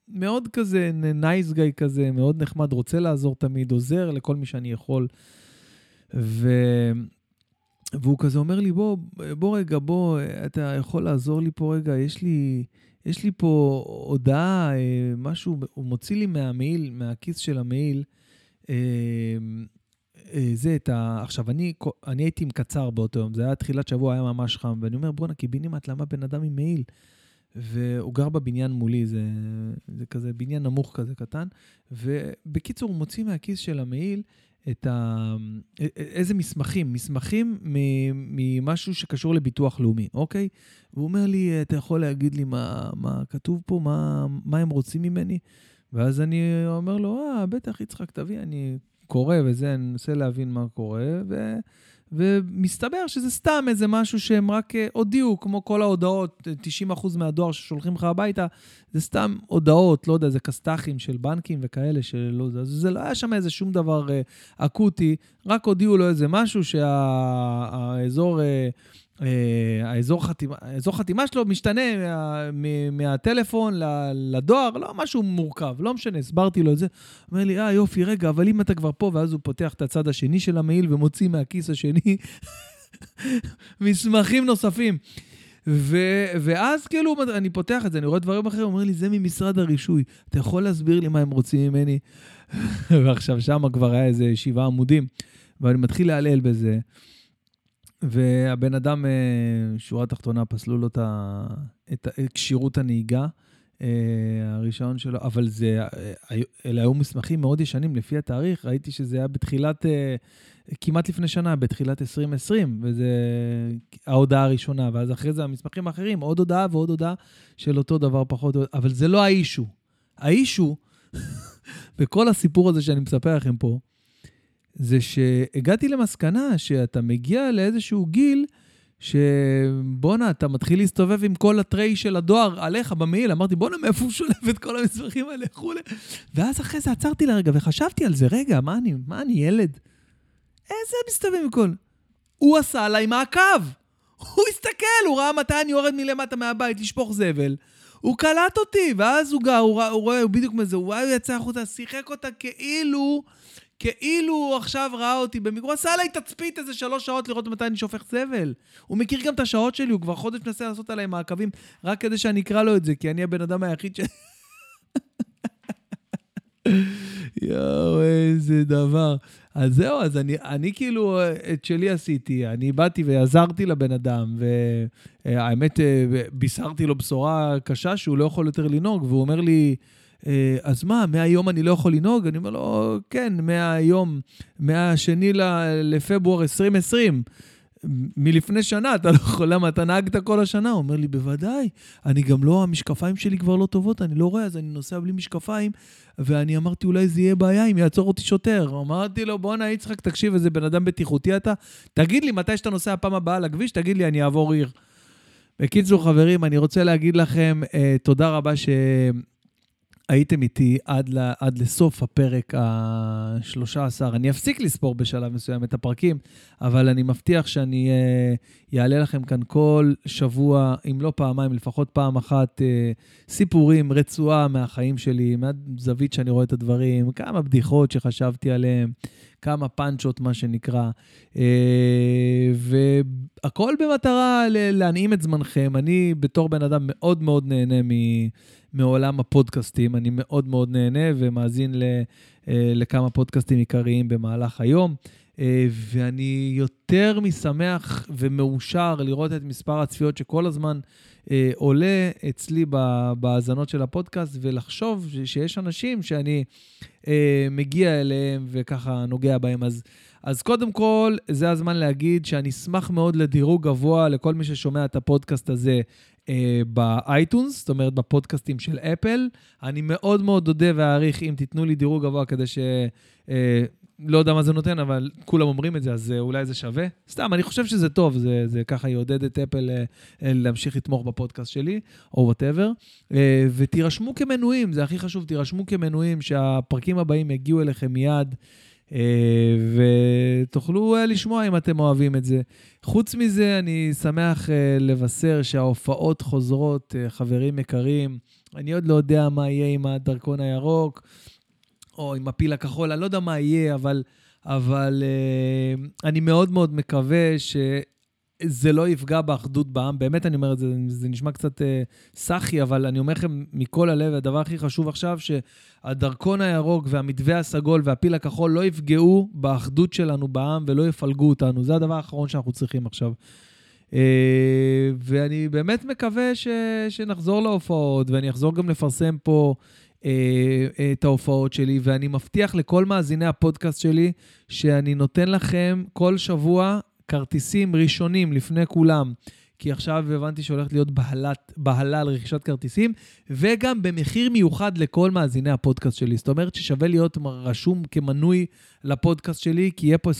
מאוד כזה נייס גאי כזה, מאוד נחמד, רוצה לעזור תמיד, עוזר לכל מי שאני יכול. ו... והוא כזה אומר לי, בוא, בוא רגע, בוא, אתה יכול לעזור לי פה רגע, יש לי, יש לי פה הודעה, משהו, הוא מוציא לי מהמעיל, מהכיס של המעיל, אה, זה את ה... עכשיו, אני, אני הייתי עם קצר באותו יום, זה היה תחילת שבוע, היה ממש חם, ואני אומר, בואנה, קיבינימט, למה בן אדם עם מעיל? והוא גר בבניין מולי, זה, זה כזה בניין נמוך כזה קטן, ובקיצור, הוא מוציא מהכיס של המעיל את ה... איזה מסמכים, מסמכים ממשהו שקשור לביטוח לאומי, אוקיי? והוא אומר לי, אתה יכול להגיד לי מה, מה כתוב פה, מה, מה הם רוצים ממני? ואז אני אומר לו, אה, בטח, יצחק, תביא, אני קורה וזה, אני מנסה להבין מה קורה, ו... ומסתבר שזה סתם איזה משהו שהם רק אה, הודיעו, כמו כל ההודעות, 90% מהדואר ששולחים לך הביתה, זה סתם הודעות, לא יודע, זה כסת"חים של בנקים וכאלה, שלא, זה, זה לא היה שם איזה שום דבר אה, אקוטי, רק הודיעו לו איזה משהו שהאזור... שה, אה, האזור חתימה, האזור חתימה שלו משתנה מה, מהטלפון לדואר, לא משהו מורכב, לא משנה, הסברתי לו את זה. אומר לי, אה, יופי, רגע, אבל אם אתה כבר פה, ואז הוא פותח את הצד השני של המעיל ומוציא מהכיס השני מסמכים נוספים. ו- ואז כאילו, אני פותח את זה, אני רואה דברים אחרים, אומר לי, זה ממשרד הרישוי, אתה יכול להסביר לי מה הם רוצים ממני? ועכשיו, שם כבר היה איזה שבעה עמודים, ואני מתחיל להלל בזה. והבן אדם, אה, שורה תחתונה, פסלו לו את כשירות הנהיגה, אה, הרישיון שלו, אבל זה, אה, אלה היו מסמכים מאוד ישנים לפי התאריך, ראיתי שזה היה בתחילת, כמעט לפני שנה, בתחילת 2020, וזה ההודעה הראשונה, ואז אחרי זה המסמכים האחרים, עוד הודעה ועוד הודעה של אותו דבר פחות, אבל זה לא האישו. האישו, בכל הסיפור הזה שאני מספר לכם פה, זה שהגעתי למסקנה שאתה מגיע לאיזשהו גיל, שבואנה, אתה מתחיל להסתובב עם כל הטריי של הדואר עליך במעיל. אמרתי, בואנה, מאיפה הוא שולף את כל המסמכים האלה וכולי? ואז אחרי זה עצרתי לרגע וחשבתי על זה, רגע, מה אני, מה אני, ילד? איזה מסתובב עם כל... הוא עשה עליי מעקב. הוא הסתכל, הוא ראה מתי אני יורד מלמטה מהבית לשפוך זבל. הוא קלט אותי, ואז הוא גר, הוא, הוא רואה, הוא בדיוק מזה, הוא יצא החוצה, שיחק אותה כאילו... כאילו הוא עכשיו ראה אותי במקרה, הוא עשה עליי תצפית איזה שלוש שעות לראות מתי אני שופך זבל. הוא מכיר גם את השעות שלי, הוא כבר חודש מנסה לעשות עליי מעקבים, רק כדי שאני אקרא לו את זה, כי אני הבן אדם היחיד ש... יואו, איזה דבר. אז זהו, אז אני, אני כאילו, את שלי עשיתי. אני באתי ועזרתי לבן אדם, והאמת, בישרתי לו בשורה קשה שהוא לא יכול יותר לנהוג, והוא אומר לי, אה, אז מה, מהיום אני לא יכול לנהוג? אני אומר לו, כן, מהיום, מהשני לפברואר 2020. מלפני שנה, אתה לא יכול, למה אתה נהגת כל השנה? הוא אומר לי, בוודאי, אני גם לא, המשקפיים שלי כבר לא טובות, אני לא רואה, אז אני נוסע בלי משקפיים, ואני אמרתי, אולי זה יהיה בעיה אם יעצור אותי שוטר. אמרתי לו, בואנה, יצחק, תקשיב, איזה בן אדם בטיחותי אתה, תגיד לי, מתי שאתה נוסע פעם הבאה לכביש, תגיד לי, אני אעבור עיר. בקיצור, חברים, אני רוצה להגיד לכם אה, תודה רבה ש... הייתם איתי עד, ל, עד לסוף הפרק ה-13. אני אפסיק לספור בשלב מסוים את הפרקים, אבל אני מבטיח שאני אעלה uh, לכם כאן כל שבוע, אם לא פעמיים, לפחות פעם אחת, uh, סיפורים, רצועה מהחיים שלי, מהזווית שאני רואה את הדברים, כמה בדיחות שחשבתי עליהן, כמה פאנצ'ות, מה שנקרא. Uh, והכל במטרה להנעים את זמנכם. אני, בתור בן אדם, מאוד מאוד נהנה מ... מעולם הפודקאסטים. אני מאוד מאוד נהנה ומאזין ל, אה, לכמה פודקאסטים עיקריים במהלך היום. אה, ואני יותר משמח ומאושר לראות את מספר הצפיות שכל הזמן אה, עולה אצלי בהאזנות של הפודקאסט, ולחשוב שיש אנשים שאני מגיע אליהם וככה נוגע בהם. אז, אז קודם כל, זה הזמן להגיד שאני אשמח מאוד לדירוג גבוה לכל מי ששומע את הפודקאסט הזה אה, ב iTunes, זאת אומרת בפודקאסטים של אפל. אני מאוד מאוד אודה ואעריך אם תיתנו לי דירוג גבוה כדי ש... אה, לא יודע מה זה נותן, אבל כולם אומרים את זה, אז אה, אולי זה שווה. סתם, אני חושב שזה טוב, זה, זה ככה יעודד את אפל אה, אה, להמשיך לתמוך בפודקאסט שלי, או whatever. ותירשמו כמנויים, זה הכי חשוב, תירשמו כמנויים, שהפרקים הבאים יגיעו אליכם מיד. ותוכלו לשמוע אם אתם אוהבים את זה. חוץ מזה, אני שמח לבשר שההופעות חוזרות, חברים יקרים. אני עוד לא יודע מה יהיה עם הדרכון הירוק, או עם הפיל הכחול, אני לא יודע מה יהיה, אבל, אבל אני מאוד מאוד מקווה ש... זה לא יפגע באחדות בעם. באמת אני אומר את זה, זה נשמע קצת אה, סאחי, אבל אני אומר לכם מכל הלב, הדבר הכי חשוב עכשיו, שהדרכון הירוק והמתווה הסגול והפיל הכחול לא יפגעו באחדות שלנו בעם ולא יפלגו אותנו. זה הדבר האחרון שאנחנו צריכים עכשיו. אה, ואני באמת מקווה ש, שנחזור להופעות, ואני אחזור גם לפרסם פה את ההופעות שלי, ואני מבטיח לכל מאזיני הפודקאסט שלי שאני נותן לכם כל שבוע כרטיסים ראשונים לפני כולם, כי עכשיו הבנתי שהולכת להיות בהלת, בהלה על רכישת כרטיסים, וגם במחיר מיוחד לכל מאזיני הפודקאסט שלי. זאת אומרת ששווה להיות רשום כמנוי לפודקאסט שלי, כי יהיה פה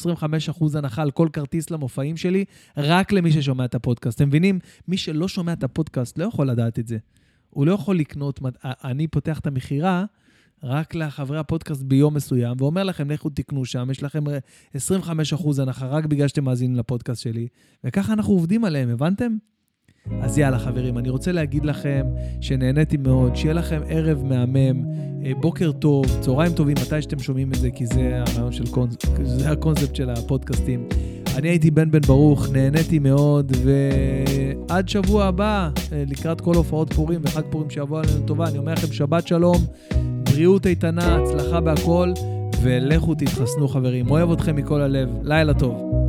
25% הנחה על כל כרטיס למופעים שלי, רק למי ששומע את הפודקאסט. אתם מבינים? מי שלא שומע את הפודקאסט לא יכול לדעת את זה. הוא לא יכול לקנות, אני פותח את המכירה רק לחברי הפודקאסט ביום מסוים, ואומר לכם, לכו תקנו שם, יש לכם 25% הנחה רק בגלל שאתם מאזינים לפודקאסט שלי, וככה אנחנו עובדים עליהם, הבנתם? אז יאללה, חברים, אני רוצה להגיד לכם שנהניתי מאוד, שיהיה לכם ערב מהמם, אה, בוקר טוב, צהריים טובים, מתי שאתם שומעים את זה, כי זה הרעיון של קונס... זה הקונספט של הפודקאסטים. אני הייתי בן בן ברוך, נהניתי מאוד, ועד שבוע הבא, אה, לקראת כל הופעות פורים וחג פורים שיבוא עלינו טובה, אני אומר לכם שבת שלום, בריאות איתנה, הצלחה בהכל, ולכו תתחסנו חברים. אוהב אתכם מכל הלב. לילה טוב.